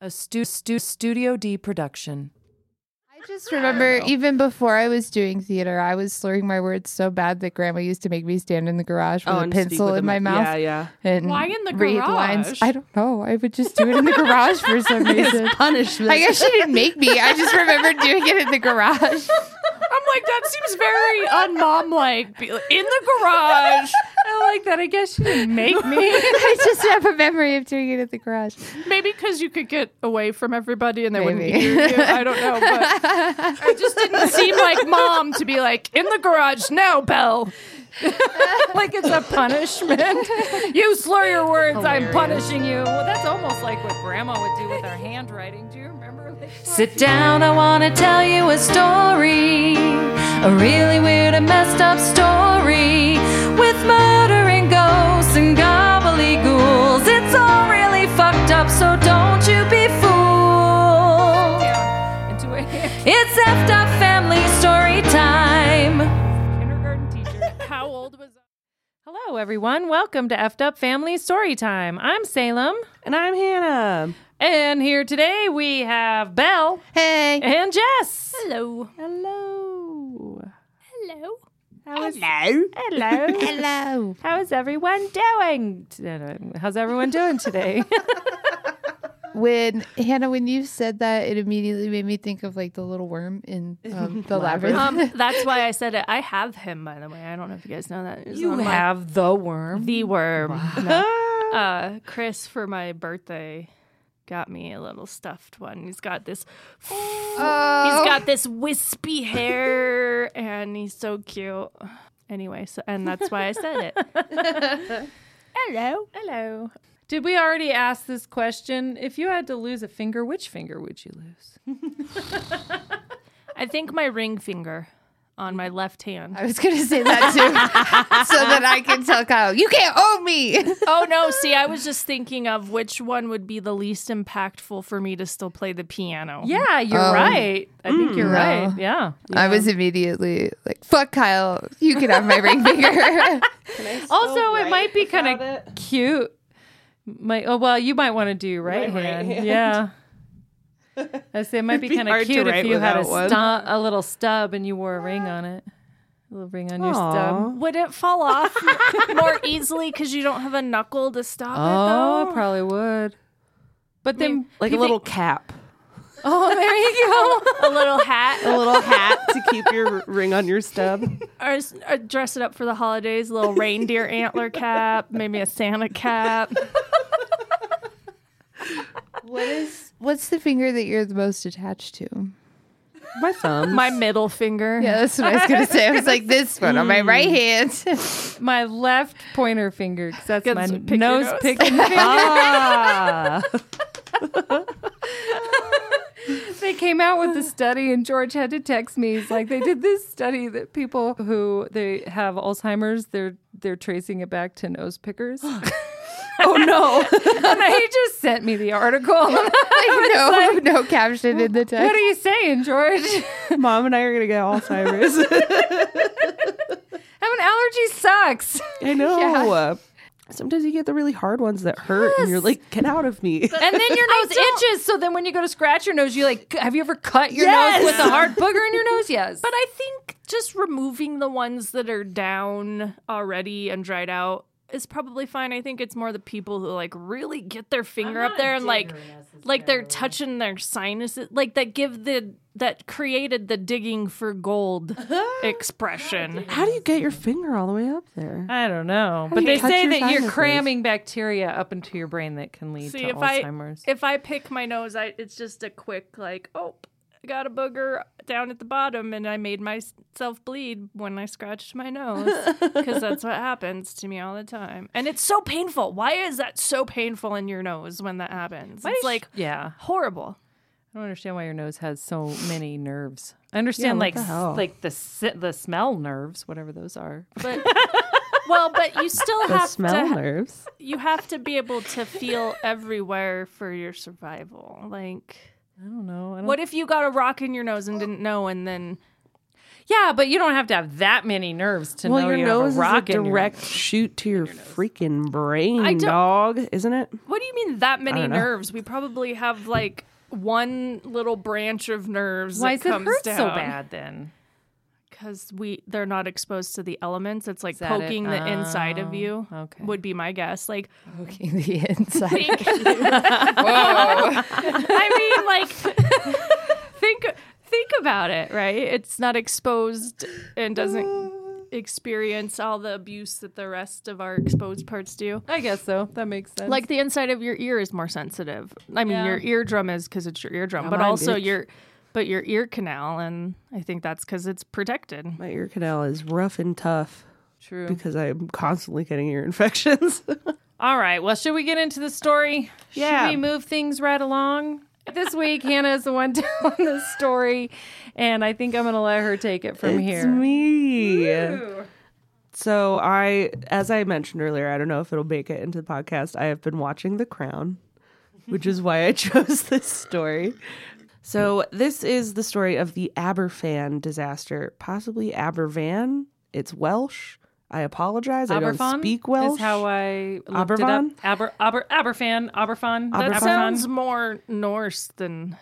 A stu- stu- Studio D production. I just remember even before I was doing theater, I was slurring my words so bad that grandma used to make me stand in the garage oh, with a Oh, and speak pencil with in a my ma- mouth Yeah, yeah. and Why in the read lines. garage? I don't know. I would just do it in the garage for some reason. Punishment. I guess she didn't make me. I just remember doing it in the garage. I'm like, that seems very unmom like. In the garage. I like that. I guess she didn't make me. I just have a memory of doing it at the garage. Maybe because you could get away from everybody and they Maybe. wouldn't hear you. I don't know. But it just didn't seem like mom to be like, in the garage now, Belle. like it's a punishment. you slur your words, I'm punishing you. Well, that's almost like what grandma would do with her handwriting. Do you remember? Sit down, I want to tell you a story. A really weird and messed up story. With murder and ghosts and gobbledygools. It's all really fucked up, so don't you be fooled. Into a It's effed up family story time. kindergarten teacher. How old was I? Hello, everyone. Welcome to Effed Up Family Story Time. I'm Salem, and I'm Hannah. and here today we have Belle Hey. and Jess. Hello. Hello. Hello. Hello. Hello. Hello. How's everyone doing? How's everyone doing today? When Hannah, when you said that, it immediately made me think of like the little worm in um, the labyrinth. Um, that's why I said it. I have him, by the way. I don't know if you guys know that. He's you on my- have the worm. the worm. Uh, Chris for my birthday got me a little stuffed one. He's got this. Oh. He's got this wispy hair, and he's so cute. Anyway, so and that's why I said it. Hello. Hello. Did we already ask this question? If you had to lose a finger, which finger would you lose? I think my ring finger on my left hand. I was gonna say that too, so that I can tell Kyle, you can't own me. Oh no! See, I was just thinking of which one would be the least impactful for me to still play the piano. Yeah, you're Um, right. I think you're no. right. Yeah. I was immediately like, "Fuck Kyle, you can have my ring finger." Also, it might be kind of cute. Might oh well, you might want to do your right, right hand. hand. Yeah. I say it might be be kind of cute if you had a, stu- a little stub and you wore a ring on it. A little ring on your stub. Would it fall off more easily because you don't have a knuckle to stop it? Oh, it probably would. But then, Like a little think- cap. oh, there you go. a little hat, A little hat to keep your ring on your stub. or, or dress it up for the holidays. A little reindeer antler cap, maybe a Santa cap. What is? What's the finger that you're the most attached to? My thumb. My middle finger. Yeah, that's what I was gonna say. I was like, this one on my right hand. my left pointer finger, because that's Gets my pick your nose nose. picking finger. ah. they came out with the study and George had to text me. He's like, they did this study that people who they have Alzheimer's, they're they're tracing it back to nose pickers. and oh no. he just sent me the article. no, no caption in the text. what are you saying, George? Mom and I are gonna get Alzheimer's. Having allergies sucks. I know. Yeah. Sometimes you get the really hard ones that hurt, and you're like, "Get out of me!" And then your nose itches. So then when you go to scratch your nose, you like, have you ever cut your Yes. nose with a hard booger in your nose? Yes. But I think just removing the ones that are down already and dried out is probably fine. I think it's more the people who like really get their finger up there and like like they're touching their sinuses like that give the that created the digging for gold expression. How do you get your finger all the way up there? I don't know, do but you they say your that you're cramming bacteria up into your brain that can lead See to if I Alzheimer's. if I pick my nose, I it's just a quick like oh. I got a booger down at the bottom, and I made myself bleed when I scratched my nose because that's what happens to me all the time, and it's so painful. Why is that so painful in your nose when that happens? Why it's sh- like yeah, horrible. I don't understand why your nose has so many nerves. I understand what like the s- like the si- the smell nerves, whatever those are. But well, but you still The have smell to nerves. you have to be able to feel everywhere for your survival. Like, I don't know. I don't what if you got a rock in your nose and didn't know, and then Yeah, but you don't have to have that many nerves to well, know your you nose have is a a rock in your- direct shoot to your freaking brain, dog, isn't it? What do you mean that many nerves? We probably have like one little branch of nerves. Why that does it hurt down. so bad then? Because we they're not exposed to the elements. It's like that it? poking the inside of Oh, you. okay. Would be my guess. Like Poking the inside. think, Whoa. I mean, like think think about it. Right? It's not exposed and doesn't experience all the abuse that the rest of our exposed parts do. I guess so. That makes sense. Like the inside of your ear is more sensitive. I mean, Yeah. your eardrum is because it's your eardrum, Yeah, but mine, also bitch. your, but your ear canal, and I think that's because it's protected. My ear canal is rough and tough true. because I'm constantly getting ear infections. All right. Well, should we get into the story? Yeah. Should we move things right along? This week, Hannah is the one telling the story, and I think I'm going to let her take it from it's here. me. So I, as I mentioned earlier, I don't know if it'll make it into the podcast. I have been watching The Crown, which is why I chose this story. So this is the story of the Aberfan disaster, possibly Abervan. It's Welsh. I apologize. I don't speak Welsh. Is how I looked it up. Aberfan? Aber, Aber, Aberfan. Aberfan. That Aberfan? sounds more Norse than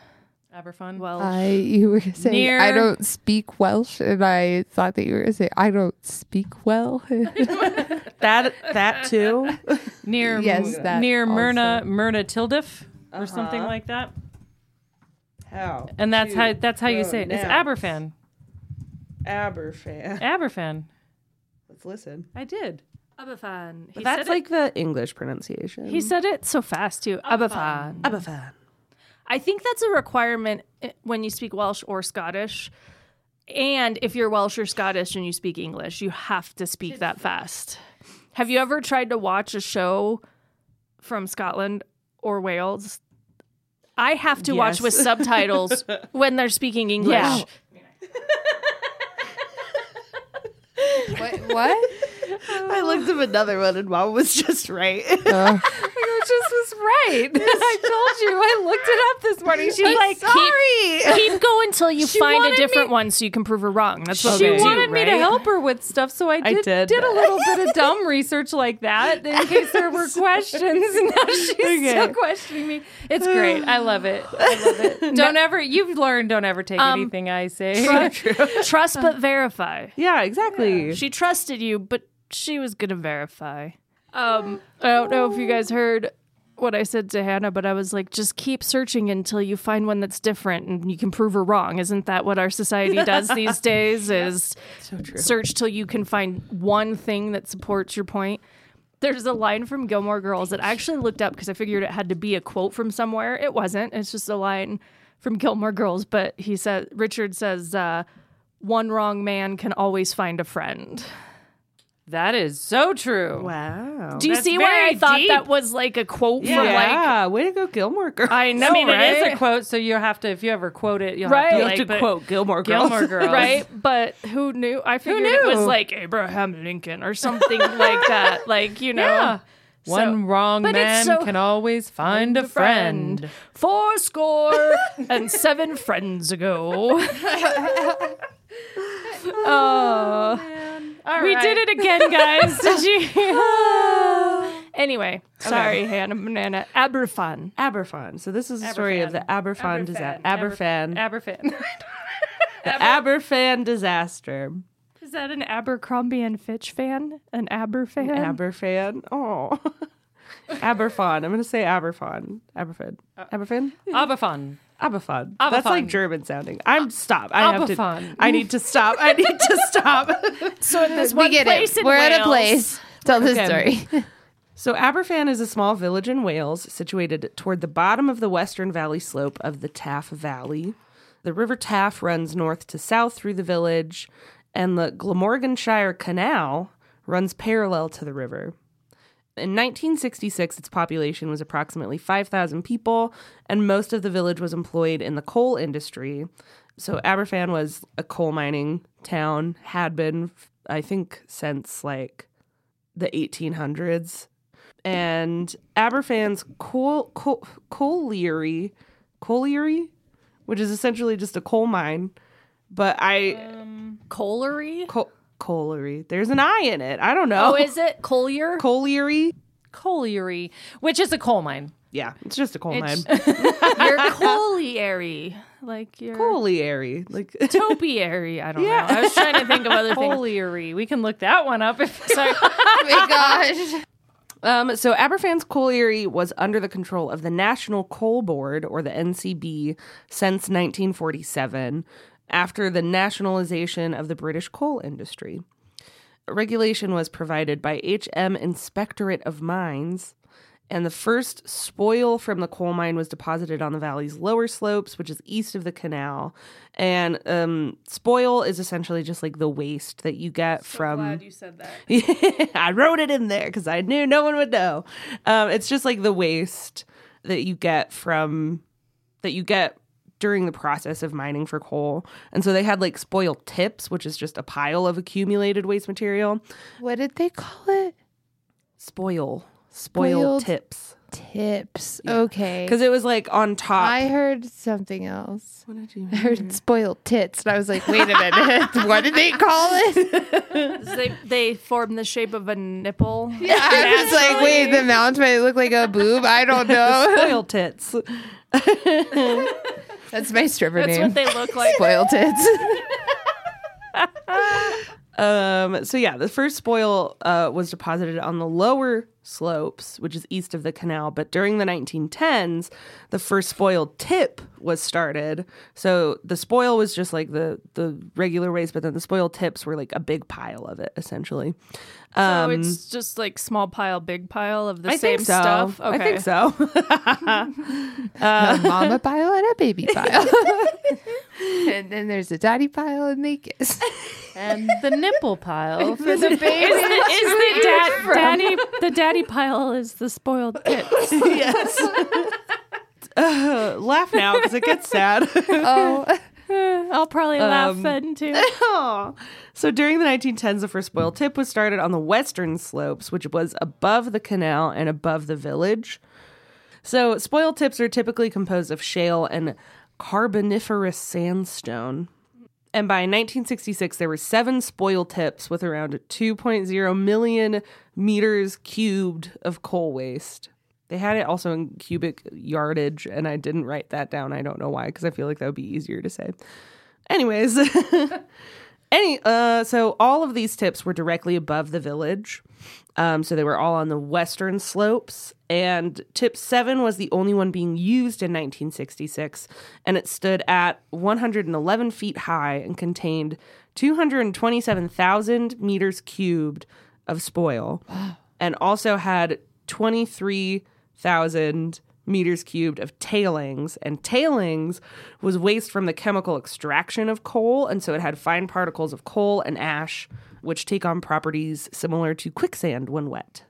Aberfan. Welsh. I you were saying Near- I don't speak Welsh, and I thought that you were saying I don't speak well. that that too. near Yes, that near Myrna also. Myrna Tildif or something Uh-huh. like that. How? And that's how that's how you say it. It's pronounce Aberfan. Aberfan. Aberfan. Let's listen. I did. Aberfan. He That's said like the English pronunciation. it, he said it so fast too. Aberfan. Aberfan. I think that's a requirement eh, when you speak Welsh or Scottish. And if you're Welsh or Scottish and you speak English, you have to speak that fast. Have you ever tried to watch a show from Scotland or Wales? I have to watch with subtitles when they're speaking English. Yeah. what? What? I looked up another one and mom was just right. Uh, It just was right. I told you. I looked it up this morning. She's like, Keep, keep going until you She find a different me- one so you can prove her wrong. That's what she we do, wanted me to help her with stuff, so I I did, did. a little bit of dumb research like that in case there were questions. And now she's still questioning me. It's great. I love it. I love it. Don't ever. You've learned. Don't ever take Um, anything I say. Trust but verify. yeah, exactly. She trusted you, but she was gonna verify. Um, I don't know if you guys heard what I said to Hannah, but I was like, just keep searching until you find one that's different and you can prove her wrong. Isn't that what our society does these days? Is so true. search till you can find one thing that supports your point. There's a line from Gilmore Girls that I actually looked up because I figured it had to be a quote from somewhere. It wasn't. It's just a line from Gilmore Girls. But he said, Richard says, uh, "One wrong man can always find a friend." That is so true. Wow. Do you That's see why I very thought deep. that was like a quote from like? yeah, way to go, Gilmore Girls. I know, I mean, right? it is a quote, so you have to. If you ever quote it, you'll Right. have you to, have like, to but- quote Gilmore Girls. Gilmore Girls, right? But who knew? I figured it was knew? like Abraham Lincoln or something like that. Like you know, Yeah. So- One wrong but it's man so- can always find a friend. Four score and seven friends ago. oh, All we right. did it again, guys. Did you? anyway, sorry, Hannah Banana. Aberfan. Aberfan. So this is the story of the Aberfan disaster. Aberfan. Aberfan. Aberfan. The Aberfan disaster. Is that an Abercrombie and Fitch fan? An Aber fan? Oh. Aberfan. Oh. Aberfan. I'm going to say Aberfan. Aberfan. Aberfan? Aberfan. Aberfan. That's like German sounding. I'm stop. I have to. I need to stop. I need to stop. so in this we one get place it. in We're at a Wales- place. Tell the Okay. story. So Aberfan is a small village in Wales situated toward the bottom of the western valley slope of the Taff Valley. The River Taff runs north to south through the village, and the Glamorganshire Canal runs parallel to the river. In 1966, its population was approximately 5,000 people, and most of the village was employed in the coal industry. So Aberfan was a coal mining town, had been, I think, since like the 1800s. And Aberfan's coal, coal, colliery, colliery, which is essentially just a coal mine. But I, um, Colery? Co- colliery. There's an I in it. I don't know. Oh, is it Collier? colliery? Colliery, which is a coal mine. Yeah, it's just a coal mine. You're colliery. Like you're Colliery. Like topiary. I don't know. I was trying to think of other things. Colliery. We can look that one up if Sorry. Oh my gosh. Um, so Aberfans Colliery was under the control of the National Coal Board, or the NCB, since 1947, after the nationalization of the British coal industry. Regulation was provided by HM Inspectorate of Mines, and the first spoil from the coal mine was deposited on the valley's lower slopes, which is east of the canal. And um, spoil is essentially just like the waste that you get from. Glad you said that. I wrote it in there because I knew no one would know. Um, it's just like the waste that you get from that you get during the process of mining for coal. And so they had like spoil tips, which is just a pile of accumulated waste material. What did they call it? Spoil, spoil Spoiled tips. Tips. Okay. Because it was like on top. I heard something else. what did you I heard spoiled tits, and I was like, wait a minute, what did they call it? they they form the shape of a nipple. Yeah, I was like, wait, the mount might look like a boob. I don't know. spoil tits. That's my stripper That's name. what they look like. Spoiled tits. Um, so yeah, the first spoil uh, was deposited on the lower slopes, which is east of the canal. But during the 1910s, the first spoil tip was started. So the spoil was just like the the regular waste, but then the spoil tips were like a big pile of it, essentially. so um, it's just like small pile, big pile of the I same think so. stuff. Okay. I think so. a mama pile and a baby pile. and then there's a daddy pile and they kiss. and the nipple pile for the baby. Is the, is the dad, daddy the daddy pile is the spoiled tits? yes. Uh, laugh now because it gets sad. Oh, I'll probably laugh Um, then too. Aw. So during the 1910s, the first spoil tip was started on the western slopes, which was above the canal and above the village. So spoil tips are typically composed of shale and carboniferous sandstone. And by 1966, there were seven spoil tips with around 2.0 million meters cubed of coal waste. They had it also in cubic yardage, and I didn't write that down. I don't know why, because I feel like that would be easier to say. Anyways, any uh, so all of these tips were directly above the village. Um, so they were all on the western slopes, and tip seven was the only one being used in 1966, and it stood at 111 feet high and contained 227,000 meters cubed of spoil, and also had 23,000 meters cubed of tailings. And tailings was waste from the chemical extraction of coal. And so it had fine particles of coal and ash, which take on properties similar to quicksand when wet.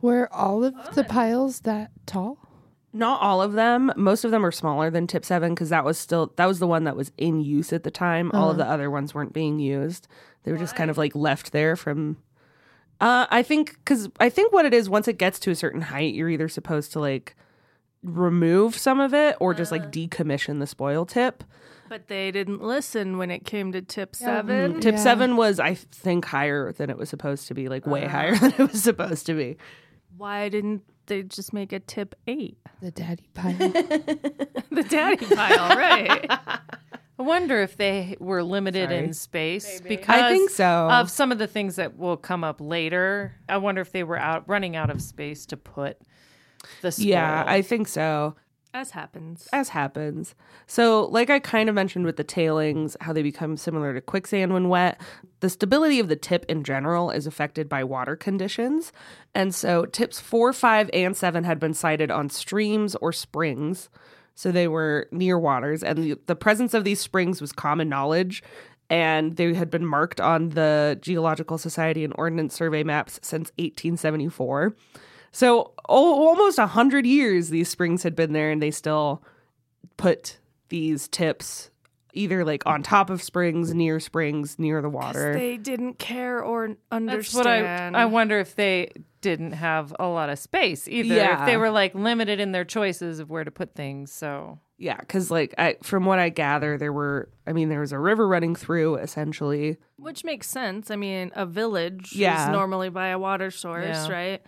were all of the piles that tall? Not all of them. Most of them are smaller than tip seven because that was still that was the one that was in use at the time. All of uh-huh. the other ones weren't being used. They were just kind of like left there from. Uh, I think because I think what it is once it gets to a certain height, you're either supposed to like remove some of it or just like uh. decommission the spoil tip. But they didn't listen when it came to tip mm-hmm. seven. Tip Yeah. seven was I think higher than it was supposed to be, like way uh. higher than it was supposed to be. Why didn't they just make a tip eight? The daddy pile. The daddy pile, right? I wonder if they were limited in space because I think so. of some of the things that will come up later. I wonder if they were out running out of space to put the spoil. Yeah, I think so. As happens. as happens. So, like I kind of mentioned with the tailings, how they become similar to quicksand when wet, the stability of the tip in general is affected by water conditions. And so, tips four, five, and seven had been sighted on streams or springs. So, they were near waters, and the, the presence of these springs was common knowledge. And they had been marked on the Geological Society and Ordnance Survey maps since 1874. So al- almost a hundred years these springs had been there, and they still put these tips either like on top of springs, near springs, near the water. They didn't care or That's what I understand. I wonder if they didn't have a lot of space either. Yeah. If they were like limited in their choices of where to put things. So Yeah, because like I, from what I gather, there were. I mean, there was a river running through essentially. Which makes sense. I mean, a village Yeah. is normally by a water source, Yeah. right?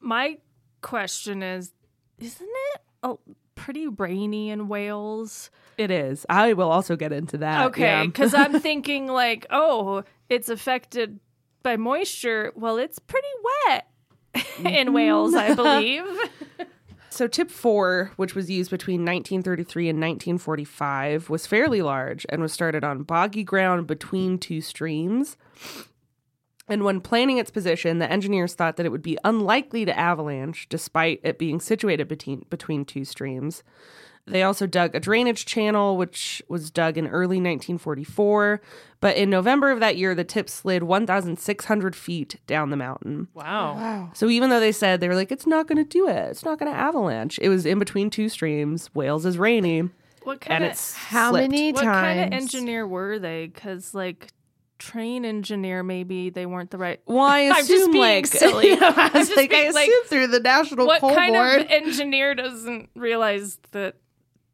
My question is, isn't it a pretty rainy in Wales? It is. I will also get into that. Okay, yeah. because I'm thinking like, oh, it's affected by moisture. Well, it's pretty wet in Wales, I believe. So tip four, which was used between 1933 and 1945, was fairly large and was started on boggy ground between two streams. And when planning its position, the engineers thought that it would be unlikely to avalanche despite it being situated between between two streams. They also dug a drainage channel, which was dug in early 1944. But in November of that year, the tip slid 1,600 feet down the mountain. Wow. Wow. So even though they said they were like, it's not going to do it, it's not going to avalanche. It was in between two streams. Wales is rainy, What kind and of it's How slipped. many what kind of engineer were they? Because like train engineer, maybe they weren't the right. Well, I I'm just assume being like silly. You know, I I'm was just like, I being, like, through the National What Coal kind Board. of engineer doesn't realize that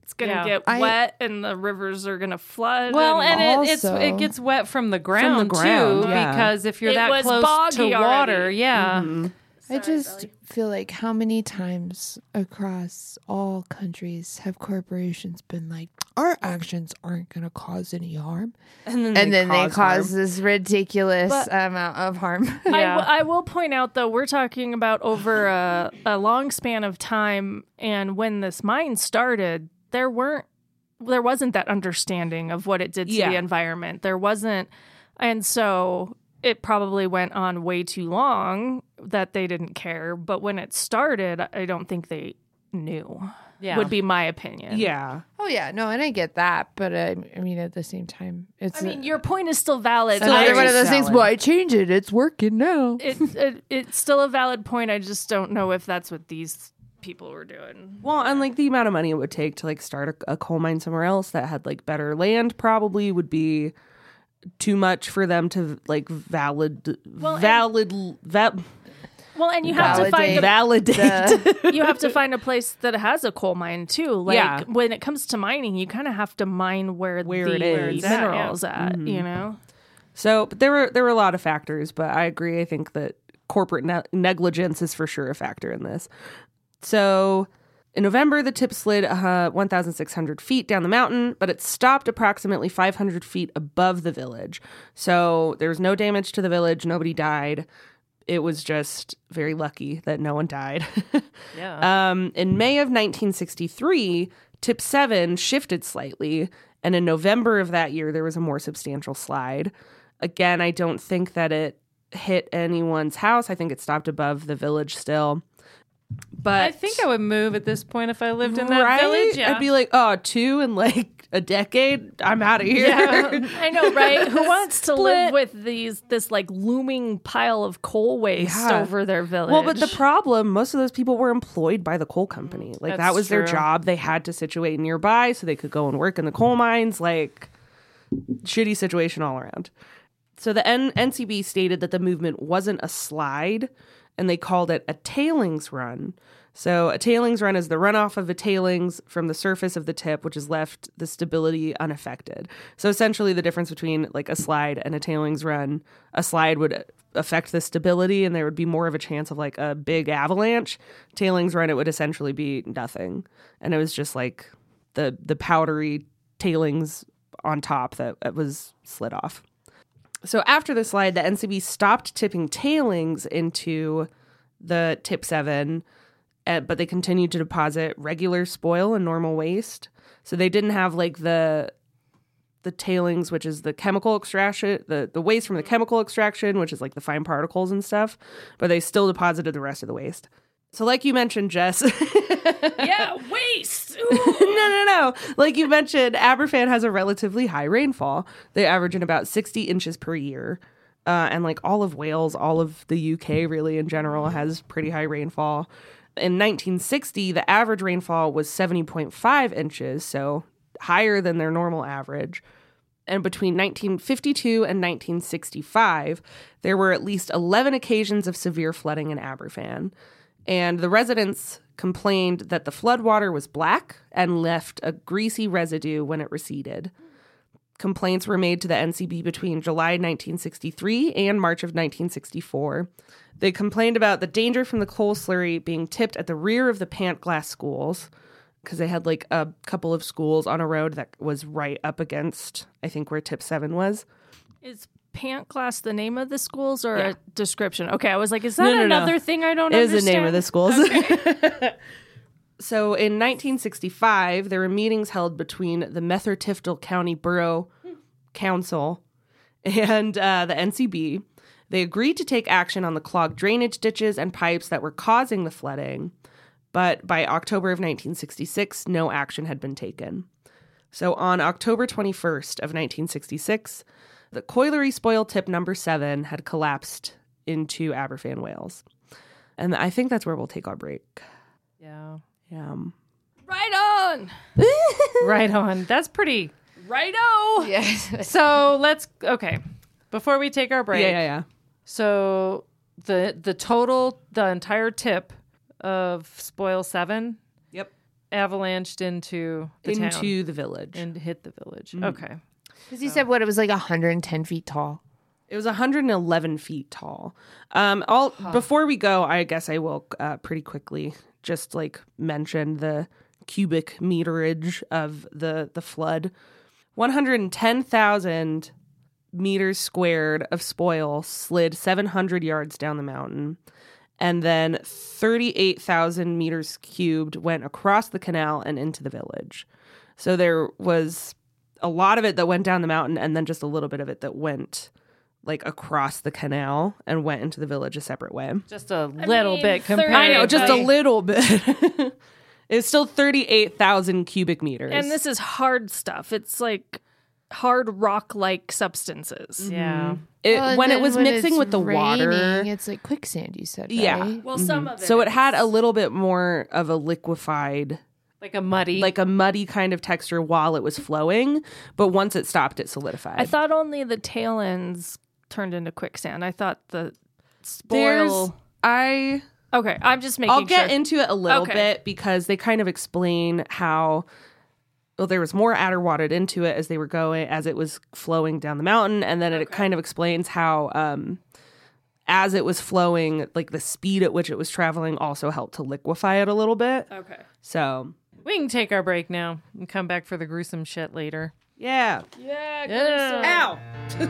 it's gonna Yeah. get I- wet and the rivers are gonna flood? Well, and it, it's Also- it gets wet from the ground, ground, too, yeah. because if you're It that close to water, already. yeah. Mm-hmm. I just feel like how many times across all countries have corporations been like, our actions aren't going to cause any harm, and then and then they harm. cause this ridiculous But- amount of harm. I, Yeah. w- I will point out though we're talking about over a, a long span of time and when this mine started there weren't there wasn't that understanding of what it did to Yeah. the environment there wasn't and so it probably went on way too long that they didn't care but when it started i don't think they knew Yeah. would be my opinion Yeah. oh yeah, no, and I get that, but uh, I mean, at the same time, it's i mean your point is still valid another one of those things. valid. Why change it? It's working now. it, it, it's still a valid point i just don't know if that's what these people were doing Well, and like the amount of money it would take to like start a, a coal mine somewhere else that had like better land probably would be too much for them to like valid Well, and- valid va- Well, and you have to find a, validate. you have to find a place that has a coal mine too. Like Yeah. when it comes to mining, you kind of have to mine where, Where the it is. Mm-hmm. minerals at. You know, So, but there were there were a lot of factors, but I agree. I think that corporate ne- negligence is for sure a factor in this. So, in November, the tip slid uh, 1,600 feet down the mountain, but it stopped approximately 500 feet above the village. So there was no damage to the village. Nobody died. It was just very lucky that no one died. yeah. Um, in May of 1963, tip seven shifted slightly, and in November of that year, there was a more substantial slide. Again, I don't think that it hit anyone's house. I think it stopped above the village still. But I think I would move at this point if I lived in that right? village. Yeah. I'd be like, oh, two in like a decade. I'm out of here. I know, right? Who wants to live with these this like looming pile of coal waste Yeah. over their village? Well, but the problem, most of those people were employed by the coal company. Like that That's was their job. They had to situate nearby so they could go and work in the coal mines. Like shitty situation all around. So the N- NCB stated that the movement wasn't a slide and they called it a tailings run. So a tailings run is the runoff of the tailings from the surface of the tip, which has left the stability unaffected. So essentially, the difference between like a slide and a tailings run, a slide would affect the stability, and there would be more of a chance of like a big avalanche. Tailings run, it would essentially be nothing, and it was just like the the powdery tailings on top that, was slid off. So after the slide, the NCB stopped tipping tailings into the tip seven, uh, but they continued to deposit regular spoil and normal waste. So they didn't have like the the tailings, which is the chemical extraction, the the waste from the chemical extraction, which is like the fine particles and stuff, but they still deposited the rest of the waste. So, like you mentioned, Jess, yeah, waste. no, no, no. Like you mentioned, Aberfan has a relatively high rainfall. They average in about 60 inches per year. Uh, and like all of Wales, all of the UK, really in general, has pretty high rainfall. In 1960, the average rainfall was 70.5 inches, so higher than their normal average. And between 1952 and 1965, there were at least 11 occasions of severe flooding in Aberfan. And the residents complained that the floodwater was black and left a greasy residue when it receded. Complaints were made to the NCB between July 1963 and March of 1964. They complained about the danger from the coal slurry being tipped at the rear of the Pantglass schools because they had like a couple of schools on a road that was right up against, I think, where tip seven was. Is Pantglass the name of the schools or a description? Okay, I was like, is that No, no, no. another thing I don't understand? It is understand? the name of the schools. so in 1965, there were meetings held between the Merthyr Tydfil County Borough Council and uh, the NCB. They agreed to take action on the clogged drainage ditches and pipes that were causing the flooding, but by October of 1966, no action had been taken. So on October 21st of 1966, the Coilery Spoil Tip number 7 had collapsed into Aberfan, Wales. And I think that's where we'll take our break. Yeah. Yeah. Right on. Right on. That's pretty. Right Righto. Yes. So let's okay. Before we take our break, Yeah, yeah, yeah. So the the total, the entire tip of spoil seven Yep. avalanched into the town Into the village. and hit the village. Mm-hmm. Okay. Because you said what? It was like 110 feet tall. It was 111 feet tall. Um, all before we go, I guess I will uh, pretty quickly just like mention the cubic meterage of the the flood. 110,000 meters squared of spoil slid 700 yards down the mountain, and then 38,000 meters cubed went across the canal and into the village. So there was a lot of it that went down the mountain, and then just a little bit of it that went like across the canal and went into the village a separate way. Just a little mean, bit 30 compared. I know, just a little bit. it's still 38,000 cubic meters. And this is hard stuff. It's like hard rock like substances. Mm-hmm. Yeah. It- Well, when it was when mixing with the water. It's like quicksand, you said. Yeah. right? Well, some mm-hmm. of it. So it had a little bit more of a liquefied, Like a muddy. like a muddy kind of texture while it was flowing, but once it stopped, it solidified. I thought only the tailings turned into quicksand. I thought the There's, spoil. I Okay, I'm just making. I'll get sure. into it a little Okay. bit because they kind of explain how well there was more adder watered into it as they were going as it was flowing down the mountain and then it kind of explains how um as it was flowing like the speed at which it was traveling also helped to liquefy it a little bit Okay. so we can take our break now and come back for the gruesome shit later. yeah Yeah. Yeah. ow Stuff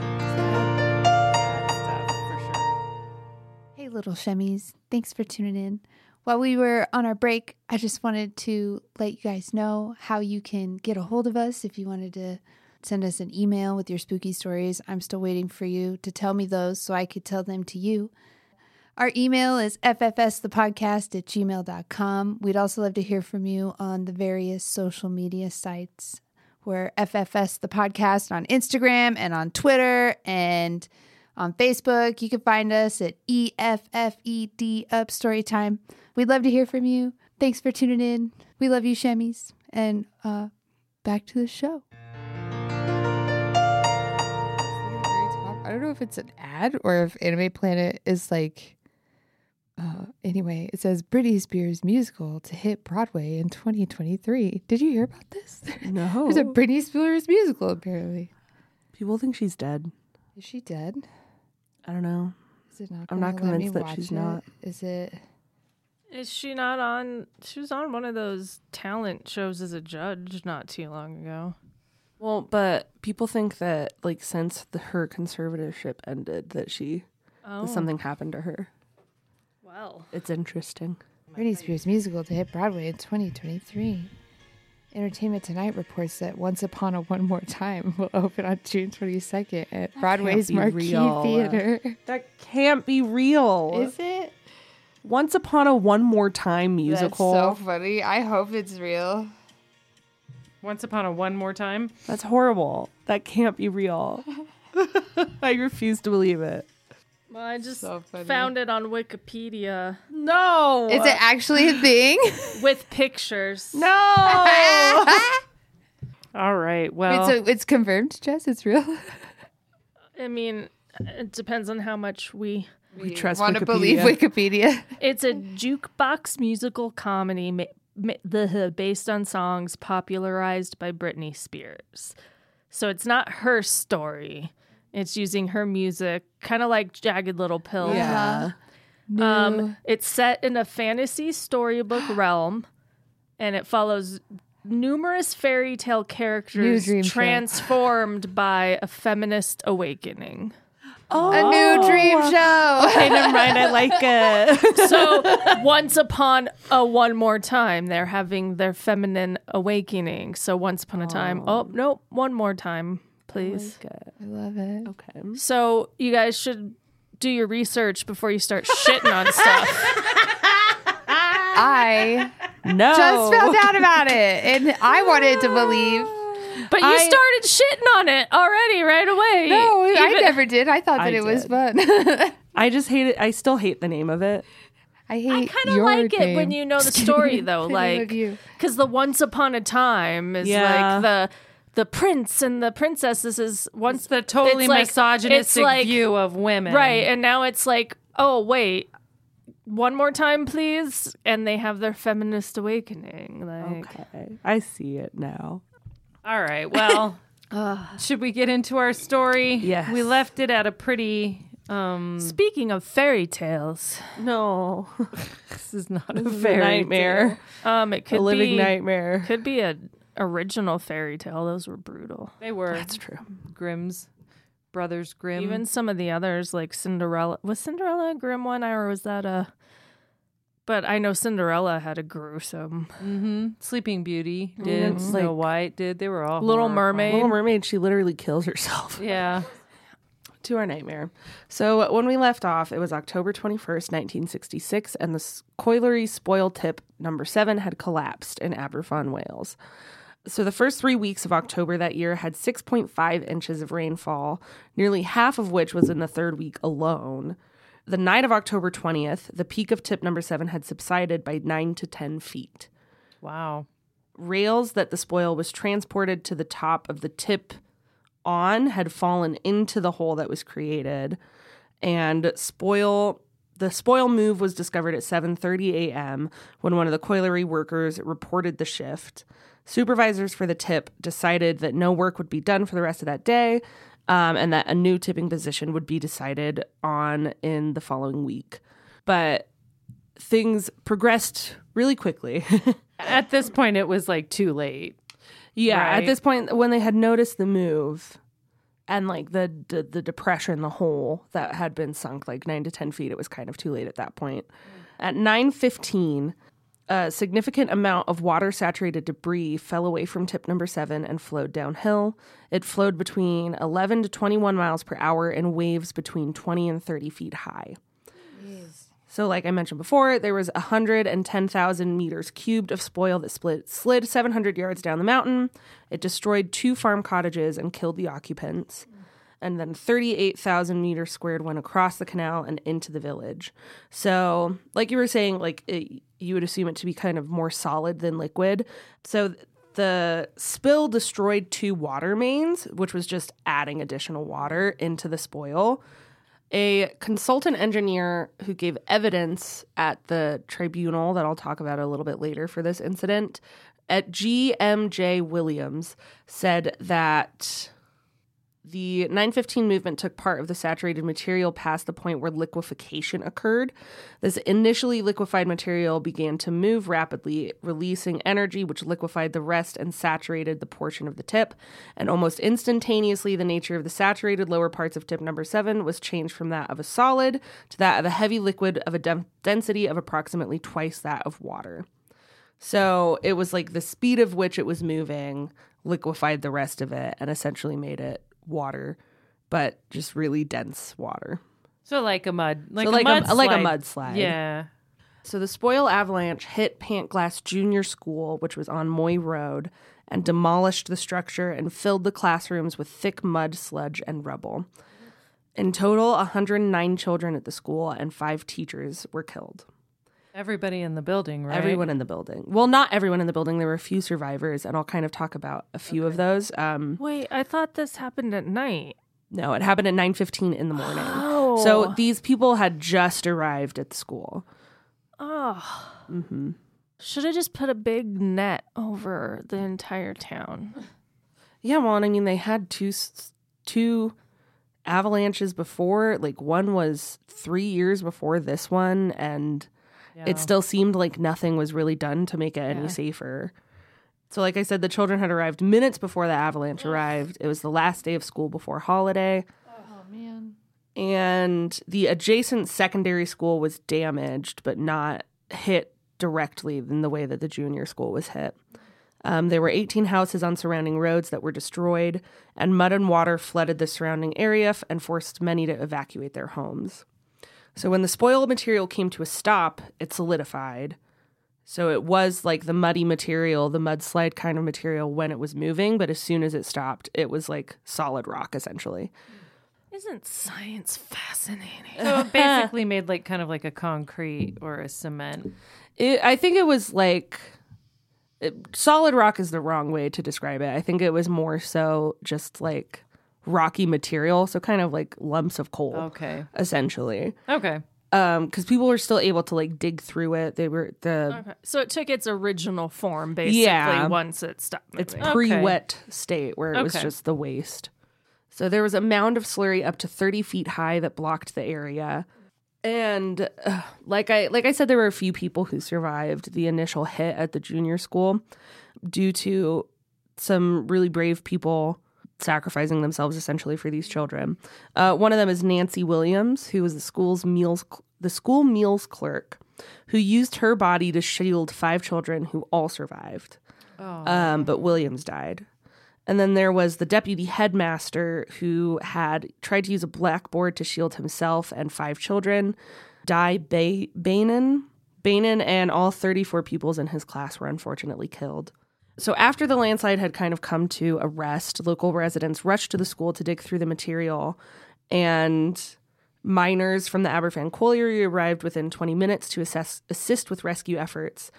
for sure. Hey, little shemmies. Thanks for tuning in. While we were on our break, I just wanted to let you guys know how you can get a hold of us if you wanted to send us an email with your spooky stories. I'm still waiting for you to tell me those so I could tell them to you. Our email is ffsthepodcast at gmail.com. We'd also love to hear from you on the various social media sites. We're FFS the podcast on Instagram and on Twitter and on Facebook. You can find us at EFFED Up Storytime. We'd love to hear from you. Thanks for tuning in. We love you, Shemis. And uh, back to the show. I don't know if it's an ad or if Anime Planet is like. Uh, anyway, it says Britney Spears musical to hit Broadway in 2023. Did you hear about this? no There's a Britney Spears musical apparently. people think she's dead Is she dead? i don't know Is it not? I'm not gonna let me convinced that she's it? not. Is it? Is she not on? She was on one of those talent shows as a judge not too long ago. well but people think that like since the, her conservatorship ended that she Oh, that something happened to her well. it's interesting Britney Spears musical to hit Broadway in 2023. Entertainment Tonight reports that Once Upon a One More Time will open on June 22nd at Broadway's Marquis real. Theater. That can't be real. Is it? Once Upon a One More Time musical. That's so funny. I hope it's real. Once upon a one more time. That's horrible. That can't be real. I refuse to believe it. Well, I just So found it on Wikipedia No. Is it actually a thing? with pictures. No. All right. Well, Wait, so it's confirmed, Jess? It's real? I mean, it depends on how much we We trust Want to believe Wikipedia? It's a jukebox musical comedy ma- ma- the, based on songs popularized by Britney Spears. So it's not her story. It's using her music, kind of like Jagged Little Pill. Yeah. Um, it's set in a fantasy storybook realm, and it follows numerous fairy tale characters dream show. transformed by a feminist awakening. A new dream show. Okay, never mind. I like it. So once upon a one more time, they're having their feminine awakening. So once upon a time, oh nope, one more time, please. Oh I love it. okay. So you guys should do your research before you start shitting on stuff. I No. just found out about it, and I wanted to believe. But you I- started shitting on it already right away. No, I never did. I thought that I it was did. fun. I just hate it. I still hate the name of it. I hate. I kind of your like it when you know the story, though. Like, you. because the once upon a time is Yeah. like the the prince and the princess. This is once It's the totally it's misogynistic it's like- view of women. right, and now it's like, oh wait, one more time, please, and they have their feminist awakening. Like, Okay. I see it now. All right. Well, should we get into our story? Yes. We left it at a pretty. Um, speaking of fairy tales, No. this is not a This a fairy nightmare. um, it could be A living be nightmare. could be a original fairy tale. Those were brutal. They were That's true. Grimm's brothers Grimm. Even some of the others, like Cinderella, was Cinderella a grim one, or was that a? But I know Cinderella had a gruesome. hmm Sleeping Beauty did. Mhm. Snow Like- White did. They were all Little horrifying. Mermaid. Little Mermaid, she literally kills herself. Yeah. to our nightmare. So when we left off, it was October 21st, 1966, and the s- Coilery spoil tip number seven had collapsed in Aberfan, Wales. So the first three weeks of October that year had 6.5 inches of rainfall, nearly half of which was in the third week alone. The night of October 20th, the peak of tip number seven had subsided by 9 to 10 feet Wow. rails that the spoil was transported to the top of the tip on had fallen into the hole that was created and spoil the spoil move was discovered at 7:30 a.m. when one of the coilery workers reported the shift. Supervisors for the tip decided that no work would be done for the rest of that day, um, and that a new tipping position would be decided on in the following week. But things progressed really quickly. At this point, it was like too late. Yeah, Right. at this point, when they had noticed the move and like the, the the depression, the hole that had been sunk like nine to ten feet, it was kind of too late at that point. At nine fifteen, a significant amount of water saturated debris fell away from tip number seven and flowed downhill. It flowed between eleven to twenty one miles per hour in waves between twenty and thirty feet high. So, like I mentioned before, there was 110,000 meters cubed of spoil that split, slid 700 yards down the mountain. It destroyed two farm cottages and killed the occupants. And then 38,000 meters squared went across the canal and into the village. So, like you were saying, like it, you would assume it to be kind of more solid than liquid. So, the spill destroyed two water mains, which was just adding additional water into the spoil a consultant engineer who gave evidence at the tribunal that I'll talk about a little bit later for this incident at GMJ Williams said that the 915 movement took part of the saturated material past the point where liquefaction occurred. This initially liquefied material began to move rapidly, releasing energy which liquefied the rest and saturated the portion of the tip. And almost instantaneously, the nature of the saturated lower parts of tip number seven was changed from that of a solid to that of a heavy liquid of a dem- density of approximately twice that of water. So it was like the speed of which it was moving liquefied the rest of it and essentially made it water, but just really dense water. So like a mud, like So a like mud a, like a slide. mudslide. Yeah. So the spoil avalanche hit Pantglass Junior School, which was on Moy Road, and demolished the structure and filled the classrooms with thick mud, sludge, and rubble. In total, 109 children at the school and five teachers were killed. Everybody in the building, right? Everyone in the building. Well, not everyone in the building. There were a few survivors, and I'll kind of talk about a few of those. Um, Wait, I thought this happened at night. no, it happened at 9:15 in the morning. Oh. So these people had just arrived at the school. Oh. hmm Should have just put a big net over the entire town. Yeah, well, I mean, they had two two avalanches before. Like one was three years before this one, and it still seemed like nothing was really done to make it any Yeah. safer. So, like I said, the children had arrived minutes before the avalanche arrived. It was the last day of school before holiday. Oh man. and the adjacent secondary school was damaged but not hit directly in the way that the junior school was hit. Um, there were 18 houses on surrounding roads that were destroyed, and mud and water flooded the surrounding area and forced many to evacuate their homes. So, when the spoiled material came to a stop, it solidified. So, it was like the muddy material, the mudslide kind of material when it was moving, but as soon as it stopped, it was like solid rock essentially. Isn't science fascinating? So it basically made like kind of like a concrete or a cement. It, I think it was like it, solid rock is the wrong way to describe it. I think it was more so just like rocky material, so kind of like lumps of coal, Okay. essentially. Okay. Um, because people were still able to like dig through it. They were the Okay. So it took its original form basically Yeah. once it stopped. it's pre-wet state where it was just the waste. So there was a mound of slurry up to 30 feet high that blocked the area. And uh, like I like I said there were a few people who survived the initial hit at the junior school due to some really brave people sacrificing themselves essentially for these children. Uh, one of them is Nancy Williams, who was the school's meals the school meals clerk, who used her body to shield five children who all survived. Um, but Williams died. And then there was the deputy headmaster who had tried to use a blackboard to shield himself and five children. Di ba- Beynon, Beynon and all 34 pupils in his class were unfortunately killed. So after the landslide had kind of come to a rest, local residents rushed to the school to dig through the material, and miners from the Aberfan Colliery arrived within 20 minutes to assess, assist with rescue efforts.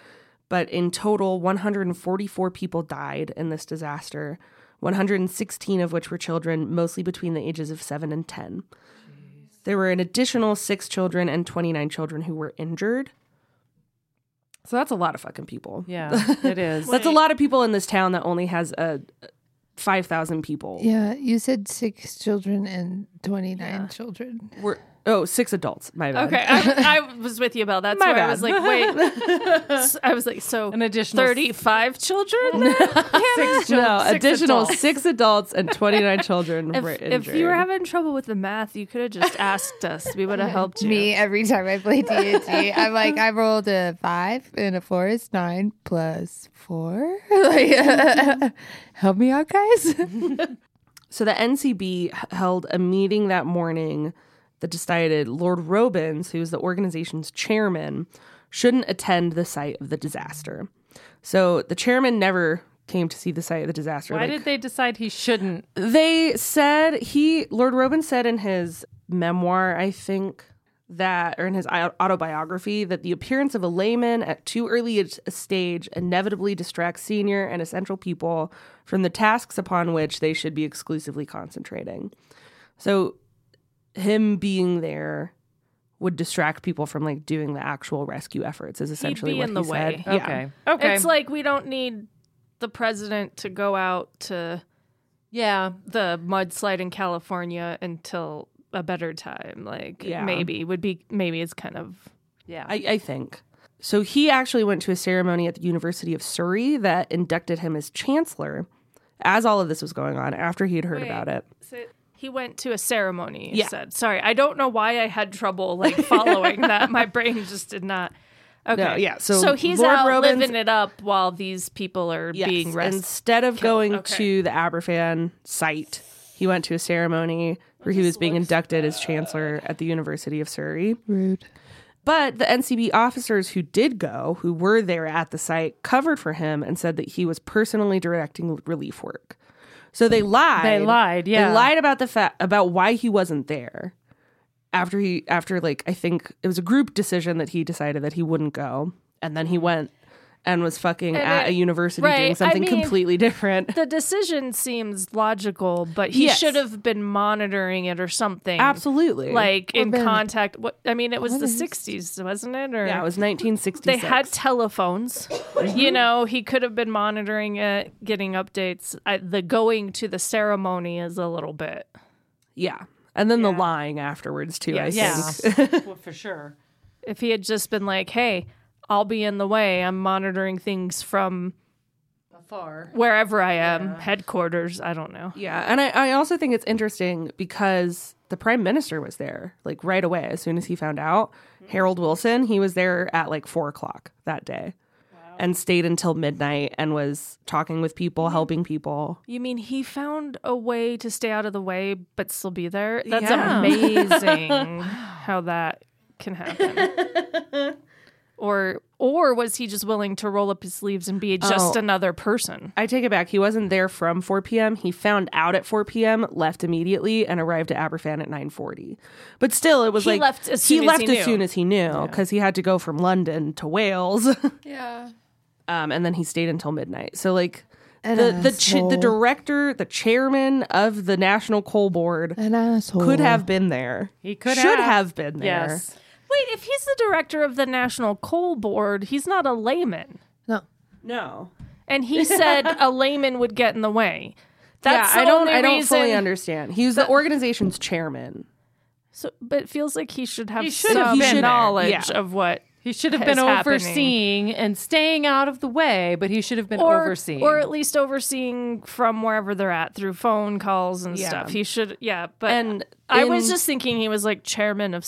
But in total, 144 people died in this disaster, 116 of which were children, mostly between the ages of 7 and 10. There were an additional six children and 29 children who were injured. So that's a lot of fucking people. Yeah, it is. That's a lot of people in this town that only has a 5,000 people. Yeah, you said six children and 29 children. We're, oh, six adults. My bad. Okay, I, I was with you, Belle. That's My why I was like, wait. S- I was like, so An additional thirty-five children. then? six No, six additional adults. six adults and 29 children were If, injured. if you were having trouble with the math, you could have just asked us. We would have helped you. Me every time I play D&D, I'm like, I rolled a five and a four is nine plus four. like, help me out, guys. So the NCB held a meeting that morning that decided Lord Robens, who's the organization's chairman, shouldn't attend the site of the disaster. So the chairman never came to see the site of the disaster. Why Like, did they decide he shouldn't? they said he Lord Robens said in his memoir, I think that or in his autobiography that the appearance of a layman at too early a a stage inevitably distracts senior and essential people from the tasks upon which they should be exclusively concentrating. So him being there would distract people from like doing the actual rescue efforts is essentially be what in he the said. way. Yeah. Okay. Okay. It's like we don't need the president to go out to yeah. the mudslide in California until a better time. Like Yeah. maybe would be maybe it's kind of Yeah. I, I think. So he actually went to a ceremony at the University of Surrey that inducted him as chancellor as all of this was going on after he had heard Wait. about it. He went to a ceremony. You Yeah. said sorry. I don't know why I had trouble like following that. My brain just did not. Okay. No, yeah, so he's Lord out Robens- living it up while these people are Yes, being rescued. Instead of going Okay. to the Aberfan site, he went to a ceremony where he was being inducted as chancellor at the University of Surrey. Rude. But the NCB officers who did go, who were there at the site, covered for him and said that he was personally directing relief work. So they lied. They lied, yeah. They lied about the fact about why he wasn't there. After he after like I think it was a group decision that he decided that he wouldn't go. And then he went and was fucking And at it- a university doing right, I something mean- completely different. The decision seems logical, but he Yes. should have been monitoring it or something. Absolutely. Like Or in been- contact. What I mean, it was the is- '60s, wasn't it? Or yeah, it was 1966. they had telephones. you know, he could have been monitoring it, getting updates. I, the going to the ceremony is a little bit. yeah. And then the lying afterwards too, I Yes. think. well, for sure. If he had just been like, "Hey, I'll be in the way. I'm monitoring things from Afar. wherever I am, headquarters. I don't know." Yeah, and I, I also think it's interesting because the prime minister was there like right away as soon as he found out. Hmm. Harold Wilson, he was there at like four o'clock that day, and stayed until midnight and was talking with people, helping people. You mean he found a way to stay out of the way but still be there? That's Yeah. amazing how that can happen. or or was he just willing to roll up his sleeves and be just Oh. another person? I take it back. He wasn't there from 4 p.m. He found out at 4 p.m., left immediately, and arrived at Aberfan at 9:40. But still, it was He like left as he soon as left he as soon as he knew because he had to go from London to Wales, Yeah. um, and then he stayed until midnight. So like An the the ch- the director, the chairman of the National Coal Board An asshole. could have been there. He could have should have. have been there. Yes. Wait, if he's the director of the National Coal Board, he's not a layman. No. No. And he said a layman would get in the way. That's yeah, I don't. only I don't reason. fully understand. He was the organization's chairman. So, but it feels like he should have He should some have been knowledge Yeah. of what He should have is been happening. overseeing and staying out of the way, but he should have been or, overseeing. or at least overseeing from wherever they're at through phone calls and Yeah. stuff. He should, yeah. But And I was just thinking he was like chairman of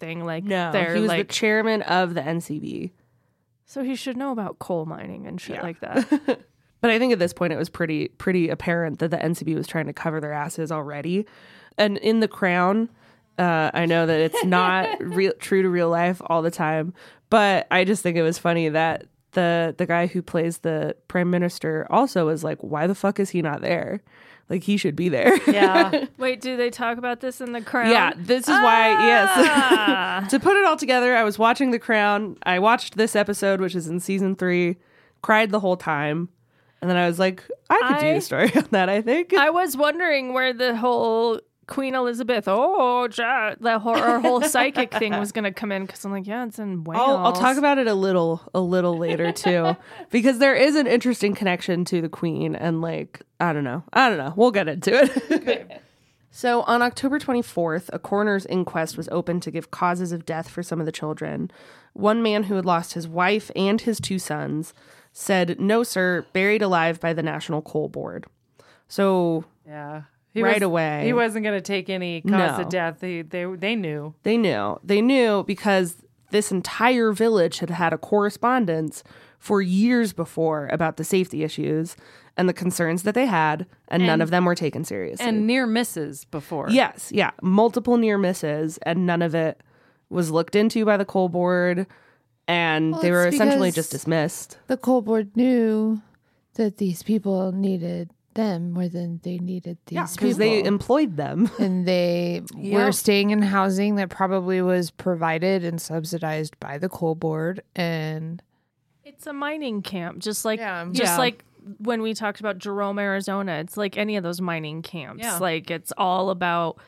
something, like No, they're he was like the chairman of the NCB. so he should know about coal mining and shit Yeah. like that. But I think at this point it was pretty pretty apparent that the NCB was trying to cover their asses already. And in the Crown, uh, I know that it's not real true to real life all the time, but I just think it was funny that the the guy who plays the prime minister also was like, "Why the fuck is he not there? Like he should be there." yeah. Wait, do they talk about this in the crown? yeah, this is why. Yes. Ah. to put it all together, I was watching The Crown. I watched this episode, which is in season three, cried the whole time. And then I was like, I could do I- a story on that, I think. I was wondering where the whole Queen Elizabeth, oh, ja, the whole, her whole psychic thing was going to come in because I'm like, yeah, it's in Wales. I'll, I'll talk about it a little a little later too because there is an interesting connection to the queen and like I don't know. I don't know. We'll get into it. so on October 24th, a coroner's inquest was opened to give causes of death for some of the children. One man who had lost his wife and his two sons said, "No, sir, buried alive by the National Coal Board." So Yeah. He Right was- away. He wasn't going to take any cause No. of death. They, they, they knew. They knew. They knew because this entire village had had a correspondence for years before about the safety issues and the concerns that they had, and, none of them were taken seriously. And near misses before. yes, yeah, multiple near misses, and none of it was looked into by the coal board, and Well, they were essentially just dismissed. The coal board knew that these people needed them more than they needed these Yeah, people. because they employed them. and they Yeah. were staying in housing that probably was provided and subsidized by the coal board and It's a mining camp, just like Yeah. just Yeah. like when we talked about Jerome, Arizona. It's like any of those mining camps. Yeah. Like it's all about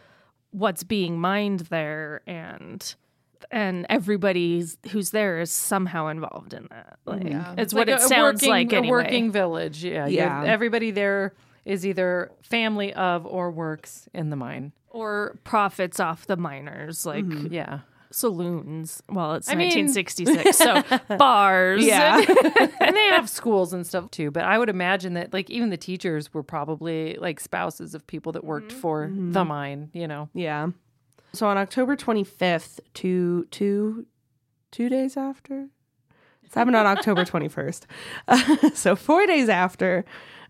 what's being mined there and and everybody who's there is somehow involved in that. Mm-hmm. Like it's what Like it a sounds working, like a working village. Yeah. Yeah. yeah. Everybody there is either family of or works in the mine. or profits off the miners, like mm-hmm. Yeah. saloons. Well, it's I mean- so bars. Yeah. and they have schools and stuff too. But I would imagine that like even the teachers were probably like spouses of people that worked mm-hmm. for the mine, you know. Yeah. So on October 25th, two, two, two days after? It's happened on October 21st. Uh, so four days after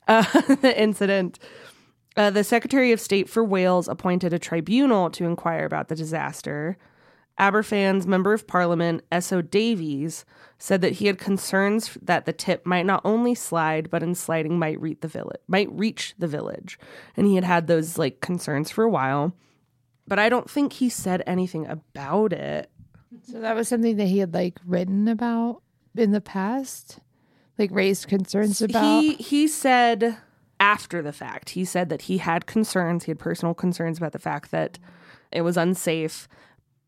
uh, the incident, uh, the Secretary of State for Wales appointed a tribunal to inquire about the disaster. Aberfan's Member of Parliament, S.O. Davies, said that he had concerns that the tip might not only slide, but in sliding might reach the village, might reach the village, and he had had those like concerns for a while but I don't think he said anything about it. so that was something that he had like written about in the past, like raised concerns about? He he said after the fact, he said that he had concerns, he had personal concerns about the fact that it was unsafe,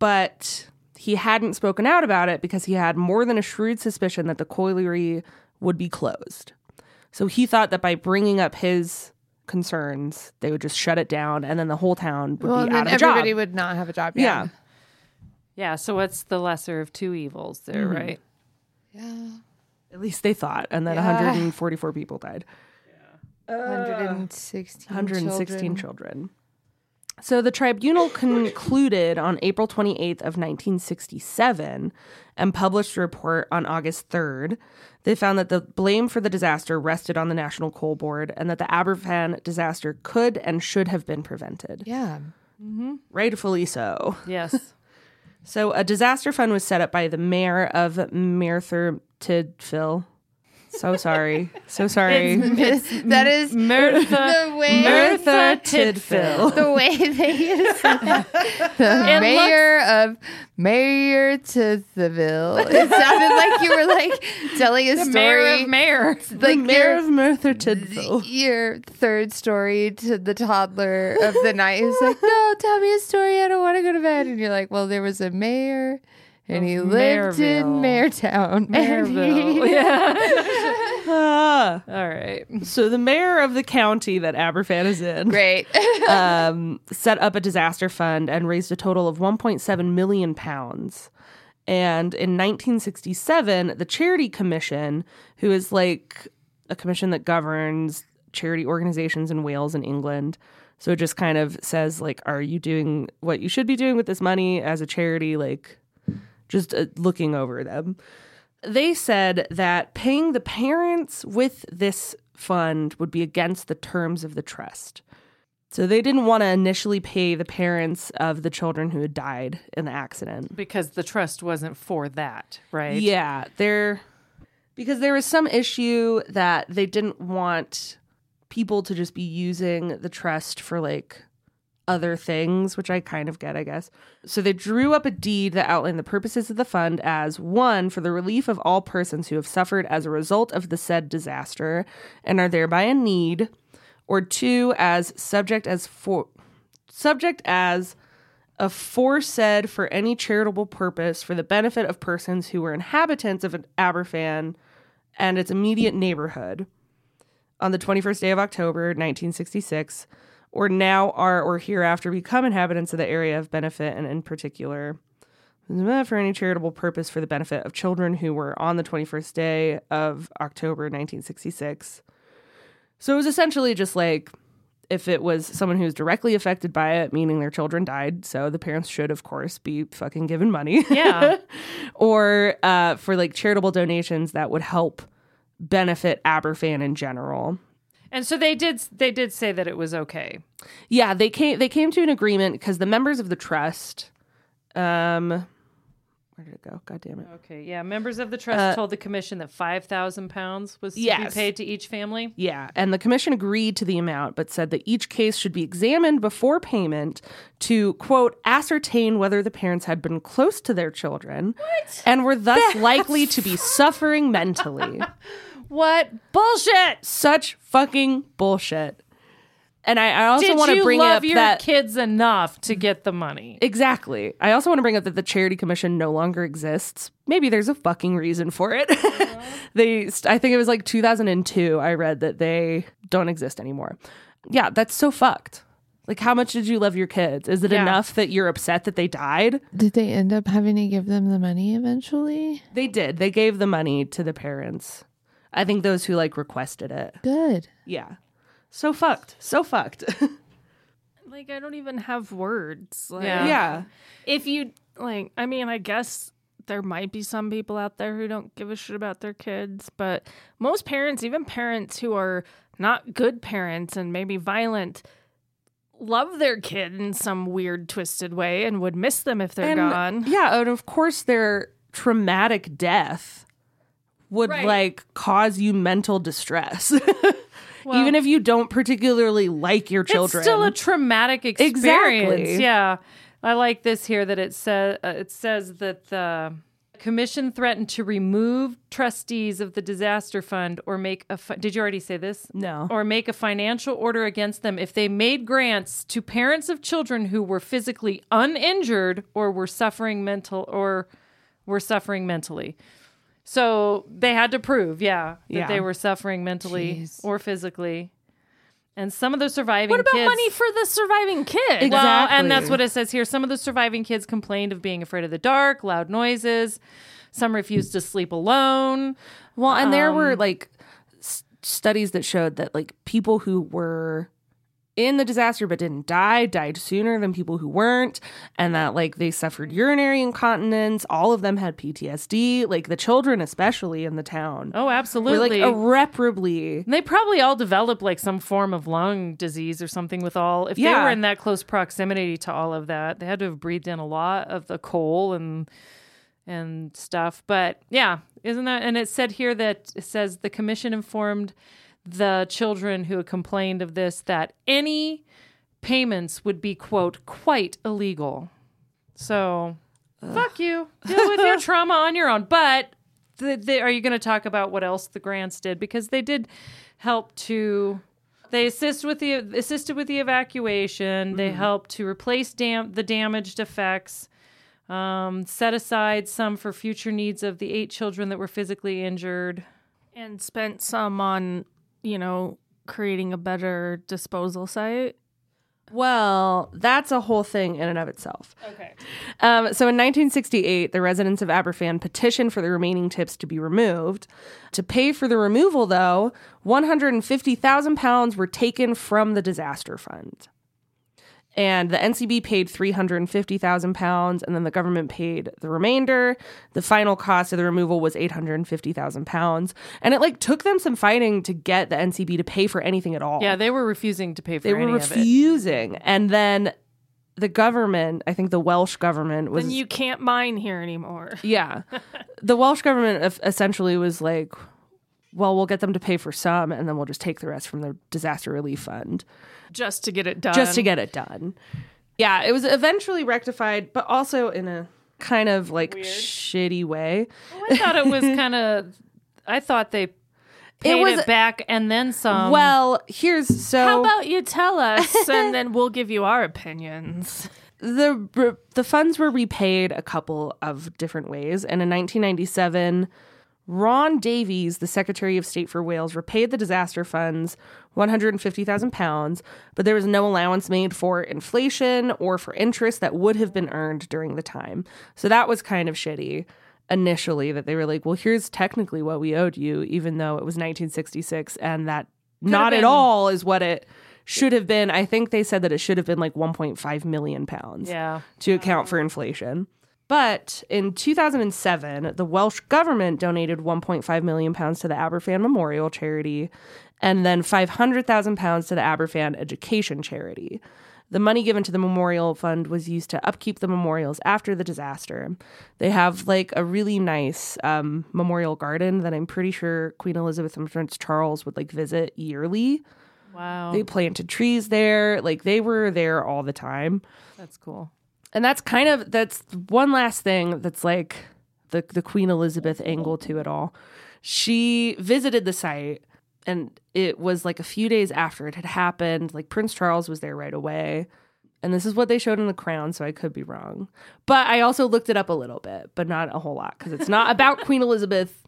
but he hadn't spoken out about it because he had more than a shrewd suspicion that the colliery would be closed. So he thought that by bringing up his concerns, they would just shut it down and then the whole town would well, be out of a everybody job. would not have a job. yeah. Yeah. So what's the lesser of two evils there, Mm-hmm. right? Yeah. At least they thought. And then Yeah. 144 people died. 116 116 children. children. So the tribunal concluded on April 28th of 1967 and published a report on August 3rd. They found that the blame for the disaster rested on the National Coal Board and that the Aberfan disaster could and should have been prevented. Yeah. Mm-hmm. Rightfully so. Yes. So a disaster fund was set up by the mayor of Merthyr Tydfil. So sorry. So sorry. that is Merthyr, the way Merthyr Tydfil. the way they use the mayor of Mayor Tithville. It sounded like you were like telling a The story. mayor of mayor. the like mayor your, of Merthyr Tydfil. your third story to the toddler of the night. He's like, "No, tell me a story. I don't want to go to bed." And you're like, "Well, there was a mayor." And he lived in. And Mayorville. Yeah. Ah. All right. So the mayor of the county that Aberfan is in Great. um, set up a disaster fund and raised a total of 1.7 million pounds. And in 1967, the Charity Commission, who is like a commission that governs charity organizations in Wales and England, so it just kind of says like, are you doing what you should be doing with this money as a charity? Like, just uh, looking over them. They said that paying the parents with this fund would be against the terms of the trust. So they didn't want to initially pay the parents of the children who had died in the accident. Because the trust wasn't for that, right? Yeah, there because there was some issue that they didn't want people to just be using the trust for like other things, which I kind of get, I guess. So they drew up a deed that outlined the purposes of the fund as one, for the relief of all persons who have suffered as a result of the said disaster and are thereby in need, or two, as subject as for subject as aforesaid for any charitable purpose for the benefit of persons who were inhabitants of Aberfan and its immediate neighborhood on the 21st day of October 1966 or now are or hereafter become inhabitants of the area of benefit and in particular for any charitable purpose for the benefit of children who were on the 21st day of October 1966. So it was essentially just like if it was someone who was directly affected by it, meaning their children died, so the parents should, of course, be fucking given money. Yeah. or uh, for like charitable donations that would help benefit Aberfan in general. And so they did they did say that it was okay. Yeah, they came they came to an agreement because the members of the trust, um, where did it go? God damn it. Okay. Yeah. Members of the trust told the commission that five thousand pounds was to Uh, Yes. be paid to each family. Yeah, and the commission agreed to the amount, but said that each case should be examined before payment to, quote, ascertain whether the parents had been close to their children and were thus likely to be suffering mentally. What bullshit! Such fucking bullshit. And I, I also Did want to you bring love up your that. kids enough to get the money? Exactly. I also want to bring up that the Charity Commission no longer exists. Maybe there's a fucking reason for it. they, I think it was like 2002. I read that they don't exist anymore. Yeah, that's so fucked. Like, how much did you love your kids? Is it Yeah. enough that you're upset that they died? Did they end up having to give them the money eventually? They did. They gave the money to the parents. I think those who like requested it. Good. Yeah. So fucked. So fucked. Like I don't even have words. Like, Yeah. yeah. If you like, I mean, I guess there might be some people out there who don't give a shit about their kids, but most parents, even parents who are not good parents and maybe violent, love their kid in some weird, twisted way and would miss them if they're And, gone. Yeah, and of course their traumatic death would Right. like cause you mental distress. Even if you don't particularly like your children. It's still a traumatic experience. Exactly. Yeah. I like this here that it says uh, it says that the Commission threatened to remove trustees of the disaster fund or make a. Fi- Did you already say this? No. Or make a financial order against them if they made grants to parents of children who were physically uninjured or were suffering mental or were suffering mentally. So they had to prove, yeah, that Yeah. they were suffering mentally Jeez. or physically. And some of the surviving kids What about kids, money for the surviving kid? well, and that's what it says here. Some of the surviving kids complained of being afraid of the dark, loud noises. Some refused to sleep alone. Well, and there Um, were like s- studies that showed that like people who were in the disaster but didn't die died sooner than people who weren't and that like they suffered urinary incontinence all of them had PTSD like the children especially in the town Oh, were like absolutely. irreparably they probably all developed like some form of lung disease or something with all. If they were in that close proximity to all of that, they had to have breathed in a lot of the coal and and stuff. But yeah, isn't that? And it said here that it says the commission informed the children who had complained of this that any payments would be quote quite illegal. So fuck you. Deal with your trauma on your own. But the, the, are you going to talk about what else the grants did? Because they did help to. They assist with the assisted with the evacuation. They helped to replace dam- the damaged effects. Um, set aside some for future needs of the eight children that were physically injured. and spent some on, you know, creating a better disposal site. well that's a whole thing in and of itself Okay. Um, so in 1968, the residents of Aberfan petitioned for the remaining tips to be removed. To pay for the removal, though, 150,000 pounds were taken from the disaster fund. And the NCB paid 350,000 pounds, and then the government paid the remainder. The final cost of the removal was 850,000 pounds. And it like took them some fighting to get the NCB to pay for anything at all Yeah, they were refusing to pay for they any were of it. refusing and then the government i think the welsh government was Then you can't mine here anymore. yeah the welsh government essentially was like well we'll get them to pay for some and then we'll just take the rest from the disaster relief fund Just to get it done. just to get it done yeah it was eventually rectified but also in a kind of like shitty way oh, I thought it was kind of. I thought they paid it, was- back and then some. well here's so How about you tell us and then we'll give you our opinions? the the funds were repaid a couple of different ways and in 1997 Ron Davies, the Secretary of State for Wales, repaid the disaster funds 150,000 pounds, but there was no allowance made for inflation or for interest that would have been earned during the time. So that was kind of shitty initially that they were like, well, here's technically what we owed you, even though it was 1966 and that not at all is what it should have been. I think they said that it should have been like 1.5 million pounds yeah. to account for inflation. But in 2007, the Welsh government donated 1.5 million pounds to the Aberfan Memorial Charity and then 500,000 pounds to the Aberfan Education Charity. The money given to the memorial fund was used to upkeep the memorials after the disaster. They have like a really nice um, memorial garden that I'm pretty sure Queen Elizabeth and Prince Charles would like visit yearly. Wow. They planted trees there, like they were there all the time That's cool. And that's kind of that's one last thing that's like the the Queen Elizabeth angle to it all. She visited the site and it was like a few days after it had happened. Like Prince Charles was there right away. And this is what they showed in the crown, so I could be wrong. But I also looked it up a little bit, but not a whole lot because it's not about Queen Elizabeth.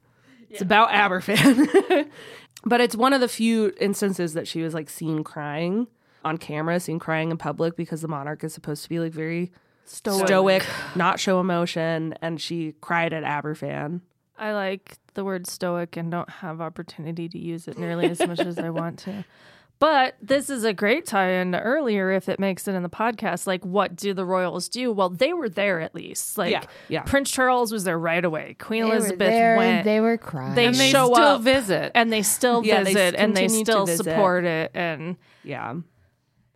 It's about Aberfan. but it's one of the few instances that she was like seen crying on camera, seen crying in public because the monarch is supposed to be like very stoic, not show emotion, and she cried at Aberfan. I like the word stoic and don't have opportunity to use it nearly as much as I want to. But this is a great tie in to earlier if it makes it in the podcast. Like, what do the royals do? Well, they were there at least. Like, Yeah, yeah. Prince Charles was there right away. Queen They were Elizabeth there, went. They were crying. They And they show still up. visit. and they still Yeah, they visit and they still support it. And Yeah.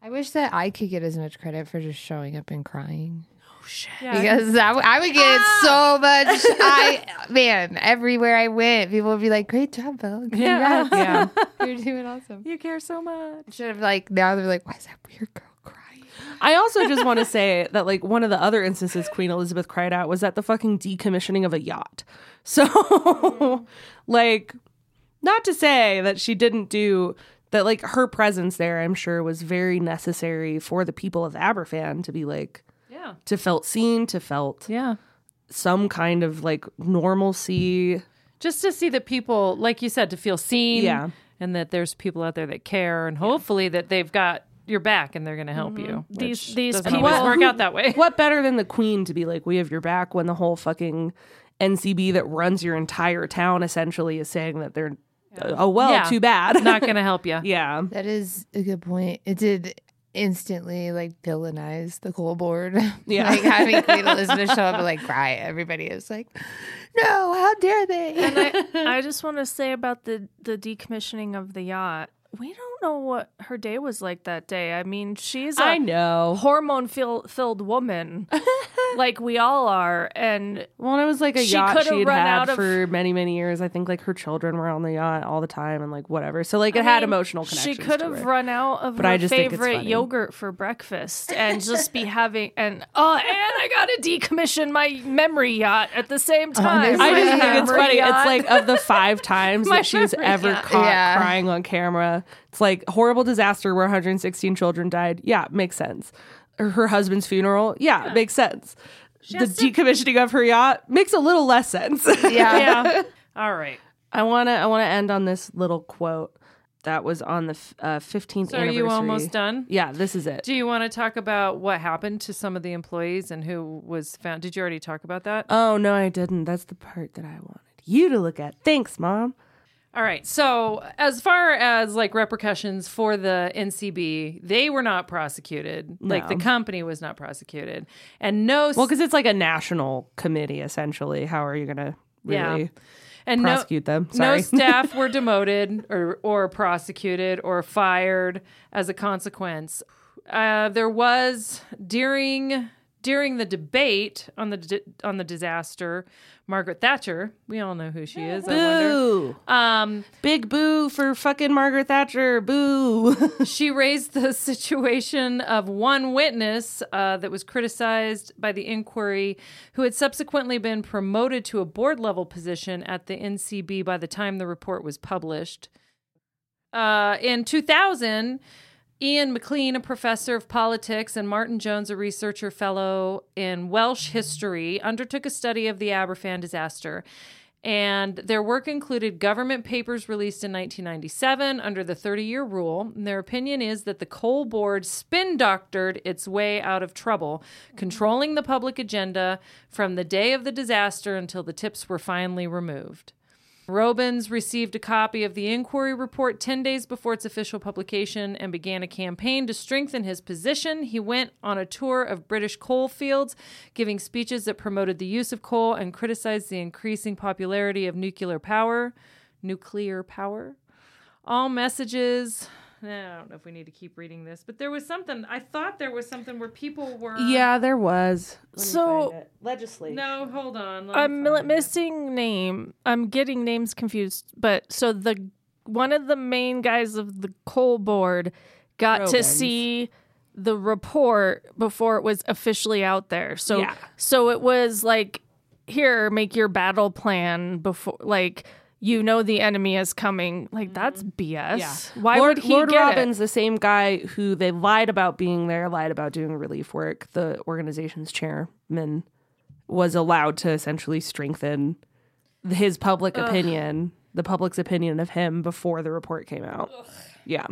I wish that I could get as much credit for just showing up and crying. Oh shit! Yeah. Because I, w- I would get ah! so much. I man, everywhere I went, people would be like, "Great job, Belle! Congrats, Yeah. you're doing awesome." you care so much. Should have like now, they're like, "Why is that weird girl crying?" I also just want to say that like one of the other instances Queen Elizabeth cried out was at the fucking decommissioning of a yacht. So like not to say that she didn't do that like her presence there I'm sure was very necessary for the people of Aberfan to be like Yeah. to felt seen, to felt Yeah. some kind of like normalcy. Just to see that people, like you said, to feel seen. Yeah. And that there's people out there that care and hopefully that they've got your back and they're going to help mm-hmm. you. These- these people- work out that way. What better than the queen to be like, we have your back when the whole fucking NCB that runs your entire town essentially is saying that they're, oh, well, Yeah. too bad. Not going to help you. yeah. That is a good point. It did instantly like villainize the coal board. Yeah. like having Queen Elizabeth show up and like cry. Everybody is like, no, how dare they? And I, I just want to say about the the decommissioning of the yacht. We don't know what her day was like that day. I mean, she's a I know. hormone fill, filled woman, like we all are, and Well, and it was like a She yacht she had had out of- for many, many years. I think like her children were on the yacht all the time and like whatever. So like it I had mean, emotional connections. She could have run out of But her I just favorite yogurt for breakfast and just be having and oh, and I got to decommission my memory yacht at the same oh, time. there's I just think it's funny. yacht. It's like of the five times that she's ever yacht. caught Yeah. crying on camera. It's like horrible disaster where 116 children died. Yeah, makes sense. Her, her husband's funeral. Yeah, makes sense. The decommissioning of her yacht makes a little less sense. yeah. Yeah. All right. I wanna I wanna end on this little quote that was on the uh, 15th So are you almost done? Yeah, this is it. Do you want to talk about what happened to some of the employees and who was found? Did you already talk about that? Oh no, I didn't. That's the part that I wanted you to look at. Thanks, mom. All right. So, as far as like repercussions for the NCB, they were not prosecuted. Like the company was not prosecuted, and no, Well, because it's like a national committee essentially. How are you gonna Yeah. really and no, prosecute them? no staff were demoted or or prosecuted or fired as a consequence. Uh, there was during during the debate on the di- on the disaster, Margaret Thatcher. We all know who she is. Boo! Um, Big boo for fucking Margaret Thatcher. Boo! she raised the situation of one witness uh, that was criticized by the inquiry, who had subsequently been promoted to a board level position at the NCB by the time the report was published. Uh, in 2000, Iain McLean, a professor of politics, and Martin Johnes, a researcher fellow in Welsh history, undertook a study of the Aberfan disaster. And their work included government papers released in 1997 under the 30 year rule. And their opinion is that the coal board spin doctored its way out of trouble, controlling the public agenda from the day of the disaster until the tips were finally removed. Robens received a copy of the inquiry report 10 days before its official publication and began a campaign to strengthen his position. He went on a tour of British coal fields, giving speeches that promoted the use of coal and criticized the increasing popularity of nuclear power. Nuclear power. All messages. I don't know if we need to keep reading this, but there was something. I thought there was something where people were. yeah, there was. So- legislate. No, hold on. I'm find it. missing name. I'm getting names confused. But so the one of the main guys of the coal board got to see the report before it was officially out there. So Yeah. so it was like here, make your battle plan before like you know the enemy is coming. Like that's BS. Yeah. Why Lord, would he Lord get Robens, it? the same guy who they lied about being there, lied about doing relief work, the organization's chairman, was allowed to essentially strengthen his public opinion, the public's opinion of him before the report came out. Yeah.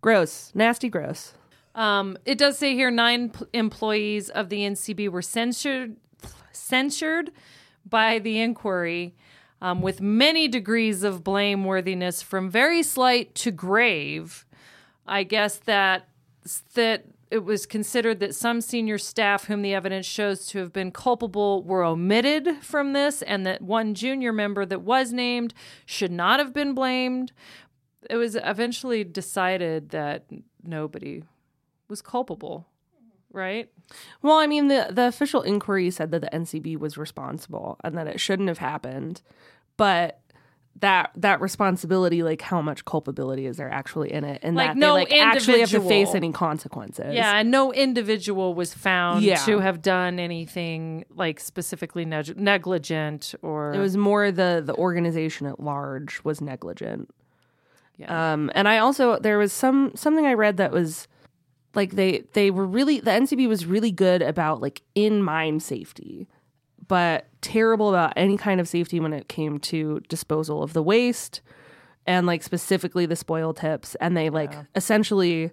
Gross. Nasty gross. Um, it does say here nine p- employees of the NCB were censured censured by the inquiry um, with many degrees of blameworthiness from very slight to grave. I guess that that it was considered that some senior staff whom the evidence shows to have been culpable were omitted from this and that one junior member that was named should not have been blamed. It was eventually decided that nobody was culpable, right? Well, I mean, the, the official inquiry said that the NCB was responsible and that it shouldn't have happened. But that that responsibility, like how much culpability is there actually in it, and Like, that no they like actually have to face any consequences. Yeah, and no individual was found Yeah. to have done anything like specifically neg- negligent or it was more the the organization at large was negligent. Yeah. Um, and I also there was some something I read that was like they they were really the NCB was really good about like in mine safety, but terrible about any kind of safety when it came to disposal of the waste and like specifically the spoil tips. And they like essentially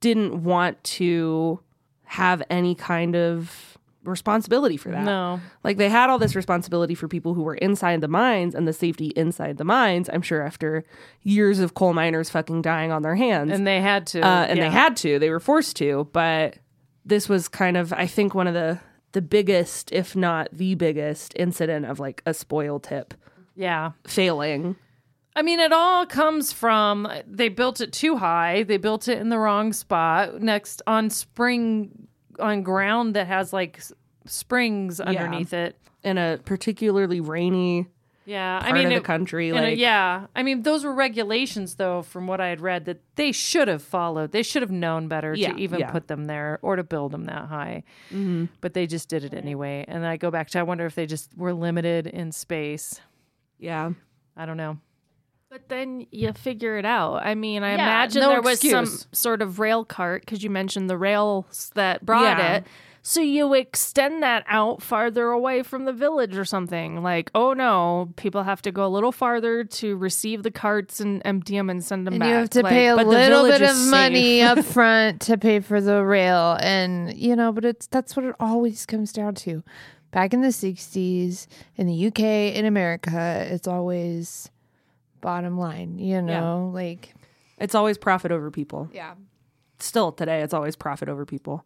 didn't want to have any kind of responsibility for that. no. Like they had all this responsibility for people who were inside the mines and the safety inside the mines. I'm sure after years of coal miners fucking dying on their hands, And they had to uh, and yeah. they had to, they were forced to. But this was kind of, I think, one of the the biggest, if not the biggest, incident of like a spoil tip Yeah. failing. I mean, it all comes from they built it too high. They built it in the wrong spot next on spring on ground that has like s- springs underneath it. In a particularly rainy Yeah, part I mean, of the it- country, in a- yeah, I mean, those were regulations, though, from what I had read, that they should have followed. They should have known better Yeah, to even yeah. put them there or to build them that high. Mm-hmm. But they just did it anyway. And I go back to, I wonder if they just were limited in space. yeah, I don't know. But then you figure it out. I mean, I Yeah, imagine no there was some sort of rail cart because you mentioned the rails that brought Yeah. it. So you extend that out farther away from the village or something. Like, oh no, people have to go a little farther to receive the carts and empty them and send them And back. you have to Like, pay a little bit of money safe. up front to pay for the rail, and you know, but it's that's what it always comes down to. Back in the '60s, in the UK, in America, it's always bottom line. You know, like it's always profit over people. yeah, still today it's always profit over people.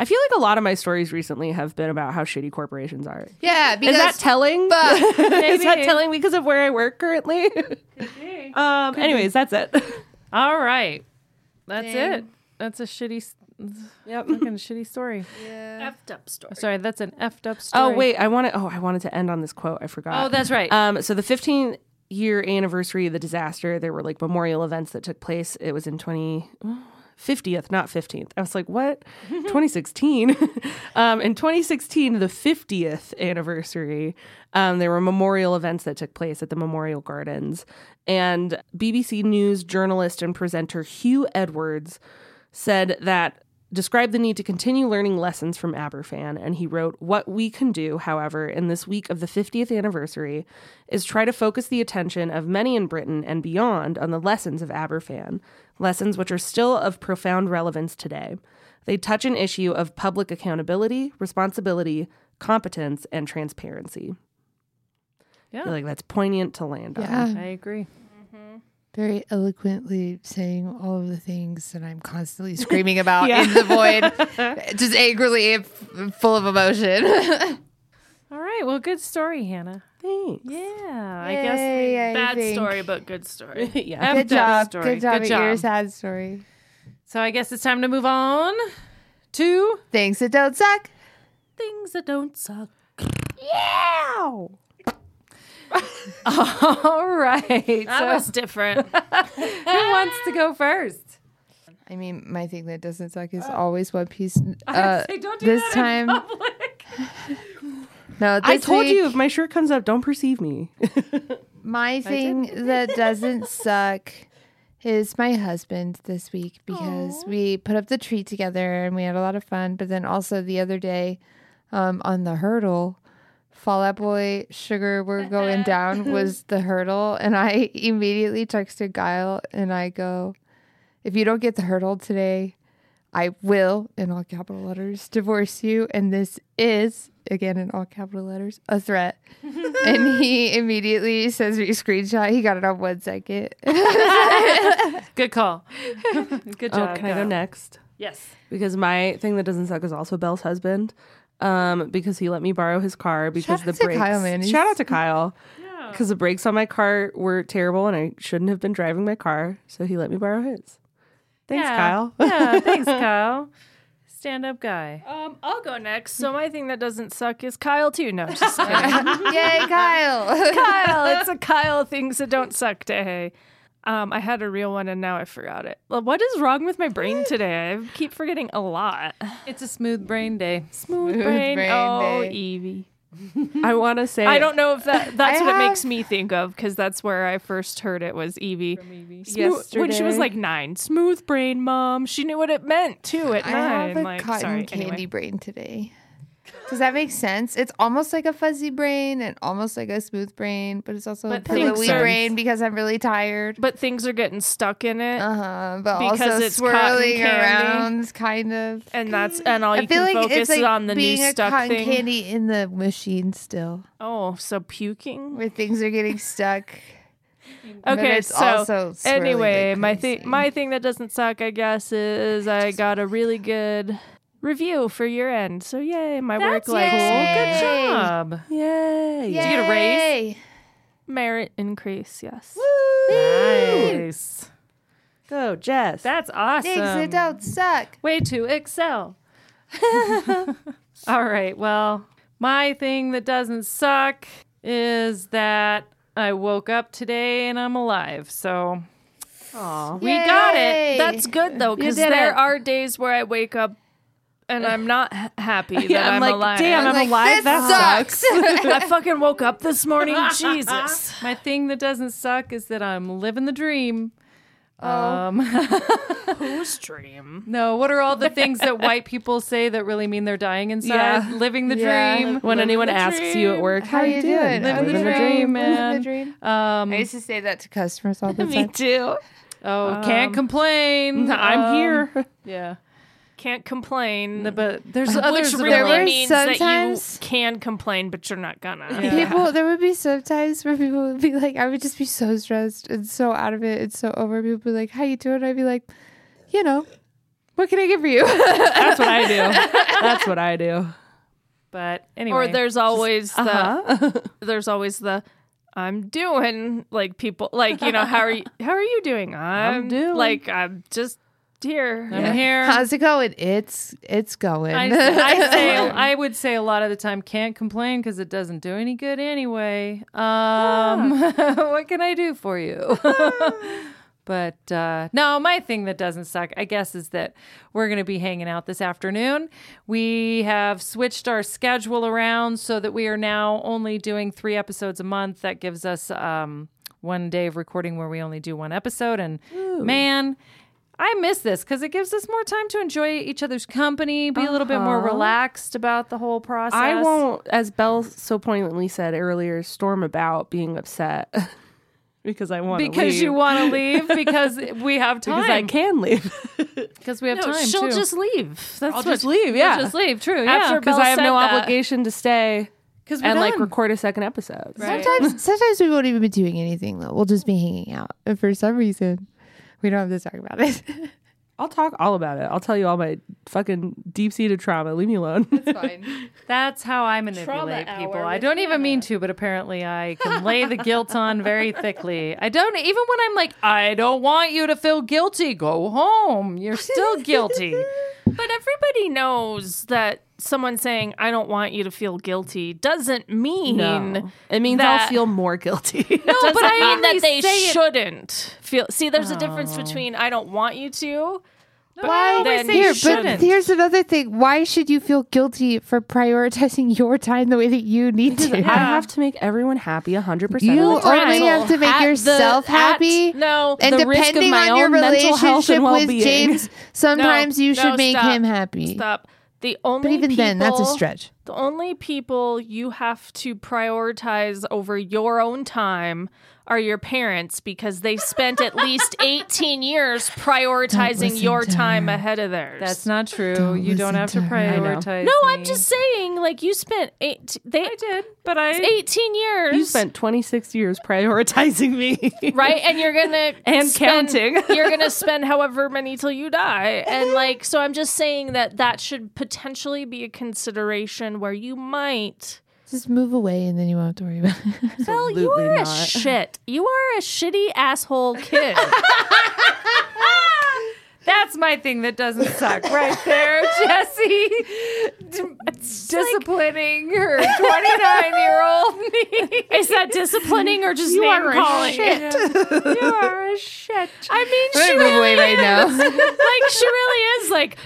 I feel like a lot of my stories recently have been about how shitty corporations are. yeah. Is that telling? Is that telling because of where I work currently? um. Anyways, that's it. All right. That's Dang. it. That's a shitty, yep. fucking shitty story. Yeah, effed up story. Sorry, that's an effed up story. Oh wait, I wanted. Oh, I wanted to end on this quote. I forgot. Oh, that's right. Um. So the 15 year anniversary of the disaster, there were like memorial events that took place. It was in 20. 50th, not 15th. I was like, what? 2016. um, in 2016, the 50th anniversary, um, there were memorial events that took place at the Memorial Gardens. And BBC News journalist and presenter Huw Edwards said that described the need to continue learning lessons from Aberfan, and he wrote, What we can do, however, in this week of the 50th anniversary is try to focus the attention of many in Britain and beyond on the lessons of Aberfan, lessons which are still of profound relevance today. They touch an issue of public accountability, responsibility, competence, and transparency. Yeah. I feel like that's poignant to land on. yeah. I agree. Very eloquently saying all of the things that I'm constantly screaming about Yeah. in the void, just angrily full of emotion. All right. Well, good story, Hannah. Thanks. Yeah. I guess. Yay, I Bad think. story, but good story. yeah. Good Effed job. story. Good job Good at your sad story. So I guess it's time to move on to Things that don't suck. Things that don't suck. Yeah. All right. That so was different. who wants to go first? I mean, my thing that doesn't suck is always One Piece. Uh, Say, don't do this that time, in public. no. I told week, you if my shirt comes up, don't perceive me. my thing that doesn't suck is my husband this week because we put up the tree together and we had a lot of fun. But then also the other day, um, on the Heardle, Fall Out Boy Sugar We're Going Down was the Heardle, and I immediately texted Kyle and I go, "If you don't get the Heardle today." I will, in all capital letters, divorce you. And this is, again, in all capital letters, a threat. and he immediately sends me a screenshot. He got it on one second. Good call. Good Oh, job. can I go next? Yes. Because my thing that doesn't suck is also Belle's husband. Um, because he let me borrow his car because Shout the out to brakes. Kyle, man. He's- Shout out to Kyle. Because the brakes on my car were terrible and I shouldn't have been driving my car, so he let me borrow his. Thanks, Yeah. Kyle. yeah. Thanks, Kyle. stand up guy. Um, I'll go next. So my thing that doesn't suck is Kyle too. No, just kidding. Yay, Kyle. Kyle. It's a Kyle things that don't suck day. Um, I had a real one and now I forgot it. Well, What is wrong with my brain today? I keep forgetting a lot. It's a smooth brain day. Smooth, Smooth brain. brain oh, day. Evie. I want to say I don't know if that that's I what it makes me think of because that's where I first heard it was Evie. Smooth- Yesterday. when she was like nine. Smooth brain mom. She knew what it meant too at I nine. have a like, cotton sorry, candy anyway. brain today. Does that make sense? It's almost like a fuzzy brain and almost like a smooth brain, but it's also But a pillowy brain because I'm really tired. But things are getting stuck in it, Uh huh. But Because also it's swirling around, kind of. and that's and all you I feel can like focus it's like on the being new a stuck cotton thing. candy in the machine still, Oh, so puking. where things are getting stuck. Okay, so anyway, my thing my thing that doesn't suck, I guess, is I got a really good review for year end. So yay, my work That's life Yay. Good job. Yay. Did you get a raise? Yay. merit increase. Yes. Nice. Go, Jess. That's awesome. Things that don't suck. Way to excel. All right. Well, my thing that doesn't suck is that I woke up today and I'm alive. So Aw. we got it. That's good though, because there it. are days where I wake up and I'm not h- happy that Yeah, I'm I'm like, alive. damn, I'm Like, alive. That sucks. I fucking woke up this morning. Jesus. My thing that doesn't suck is that I'm living the dream. Oh. Um, Whose dream? no, what are all the things that white people say that really mean they're dying inside? Yeah. Living the Yeah. dream. when Living anyone the asks you at work, How you doing? Living I'm the living dream, Living man. the dream. Um, I used to say that to customers all the time. Me time. too. oh, can't Um, complain. I'm Um, here. Yeah. Can't complain. The- But there's which others that are really There were means that you sometimes- can complain, but you're not gonna. Yeah. People, there would be sometimes where people would be like, I would just be so stressed and so out of it and so over. People would be like, "How you doing?" I'd be like, "You know, what can I get for you?" That's what I do. That's what I do. But anyway. Or there's always the Uh-huh. there's always the I'm doing like people like you know how are you how are you doing? I'm, doing. like I'm just here. I'm here. How's it going? It's it's going. I, I say I would say a lot of the time can't complain because it doesn't do any good anyway. Um, what can I do for you? but uh, no, my thing that doesn't suck, I guess, is that we're going to be hanging out this afternoon. We have switched our schedule around so that we are now only doing three episodes a month. That gives us um, one day of recording where we only do one episode. And man. I miss this because it gives us more time to enjoy each other's company, be a little bit more Uh-huh. relaxed about the whole process. I won't, as Belle so poignantly said earlier, storm about being upset because I want to because you want to leave because we have time because I can leave because we have No, time. she'll too. just leave. That's I'll what just leave. We'll Yeah, just leave. True. Yeah. After because I have no that. obligation to stay Because and like record a second episode. Right. sometimes sometimes we won't even be doing anything though. We'll just be hanging out, and for some reason, we don't have to talk about it. I'll talk all about it. I'll tell you all my fucking deep seated trauma. Leave me alone. That's fine. That's how I manipulate Trauma people. hour I with don't even mean to, but apparently I can lay the guilt on very thickly. I don't even when I'm like, I don't want you to feel guilty. Go home. You're still guilty. But everybody knows that someone saying I don't want you to feel guilty doesn't mean No. It means that- I'll feel more guilty. no, but but I I mean that they shouldn't feel. See, there's a difference oh. between I don't want you to. Why? then Here, but here's another thing. Why should you feel guilty for prioritizing your time the way that you need to? I have to make everyone happy 100% You of the only have to make At the- yourself at- happy. No, and the risk of depending my on your own mental health relationship and with well-being. James, sometimes you no, should make stop. him happy. stop. The only But even then, that's a stretch. The only people you have to prioritize over your own time are your parents because they spent at least 18 years prioritizing your time her. ahead of theirs. That's not true. Don't you don't have to to her. I prioritize. no, I'm just saying, like you spent eight. They I did, but I 18 years. You spent 26 years prioritizing me. right, and you're gonna And spend- counting. you're gonna spend however many till you die, and like so. I'm just saying that that should potentially be a consideration where you might. Just move away, and then you won't have to worry about it. Well, you Absolutely are a shit. You are a shitty asshole kid. That's my thing that doesn't suck right there, Jesse. D- disciplining her 29 year old me. Is that disciplining or just You name are a calling? shit. You are a shit. I mean, I'm she really away right now. like she really is like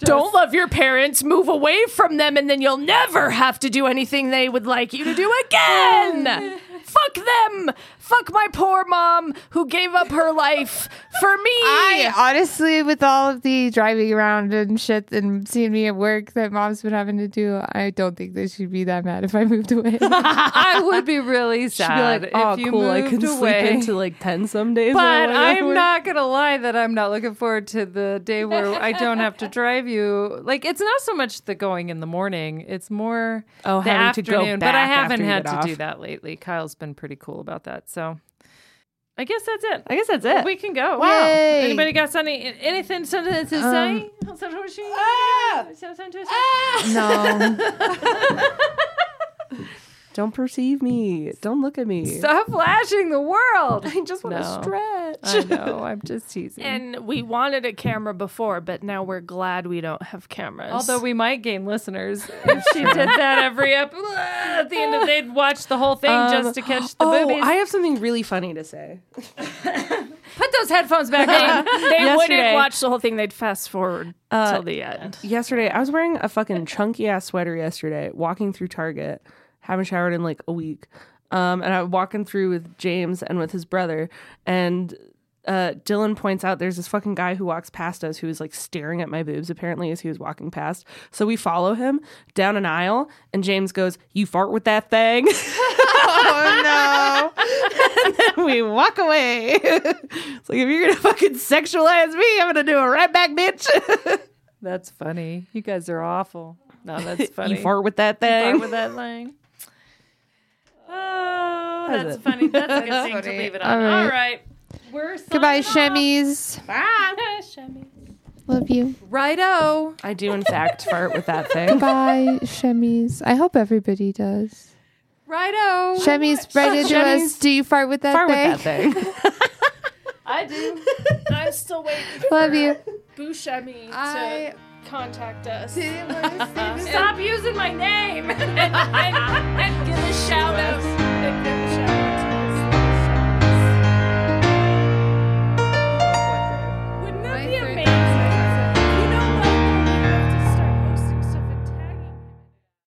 don't love your parents. Move away from them and then you'll never have to do anything they would like you to do again. Fuck them fuck my poor mom who gave up her life for me I honestly, with all of the driving around and shit and seeing me at work that mom's been having to do, I don't think they should be that mad if I moved away. I would be really She'd be sad like, oh, if you cool. I moved can away. sleep into like 10 some days. But I'm at I'm work. not gonna lie that I'm not looking forward to the day where I don't have to drive you. Like it's not so much the going in the morning; it's more Oh, the having to go afternoon. but I haven't had to off. do that lately. Kyle's been pretty cool about that, so I guess that's it. I guess that's it. We can go. Wow. Yay. Anybody got something, anything something to say? Um, Something to say? no. Don't perceive me. Don't look at me. Stop flashing the world. I just want to No. stretch. I know. I'm just teasing. and we wanted a camera before but now we're glad we don't have cameras Although we might gain listeners if she did that every episode. At the end of they'd watch the whole thing um, just to catch the oh, boobies. I have something really funny to say. Put those headphones back on. they Yesterday- wouldn't watch the whole thing they'd fast forward uh, till the end Yesterday, I was wearing a fucking chunky ass sweater yesterday, walking through Target, haven't showered in like a week. Um, and I'm walking through with James and with his brother, and uh, Dylan points out there's this fucking guy who walks past us who is like staring at my boobs apparently as he was walking past. So we follow him down an aisle, and James goes, "You fart with that thing?" oh no! and then we walk away. it's like if you're gonna fucking sexualize me, I'm gonna do it right back, bitch. That's funny. You guys are awful. No, that's funny. you fart with that thing. Fart with that thing. Oh, That's that's funny. That's a good thing to leave it on. All right. All right. We're. Goodbye, signing Bye. Shemmys. Bye. Love you. Righto. I do in fact fart with that thing. Goodbye, Shemmys. I hope everybody does. Righto. Shemmys, write into us. Do you fart with that Fart with that thing. i do i'm still waiting Love you. Bushemi I- to contact us Didn't want to say this. Stop using my name. and, and give shout us.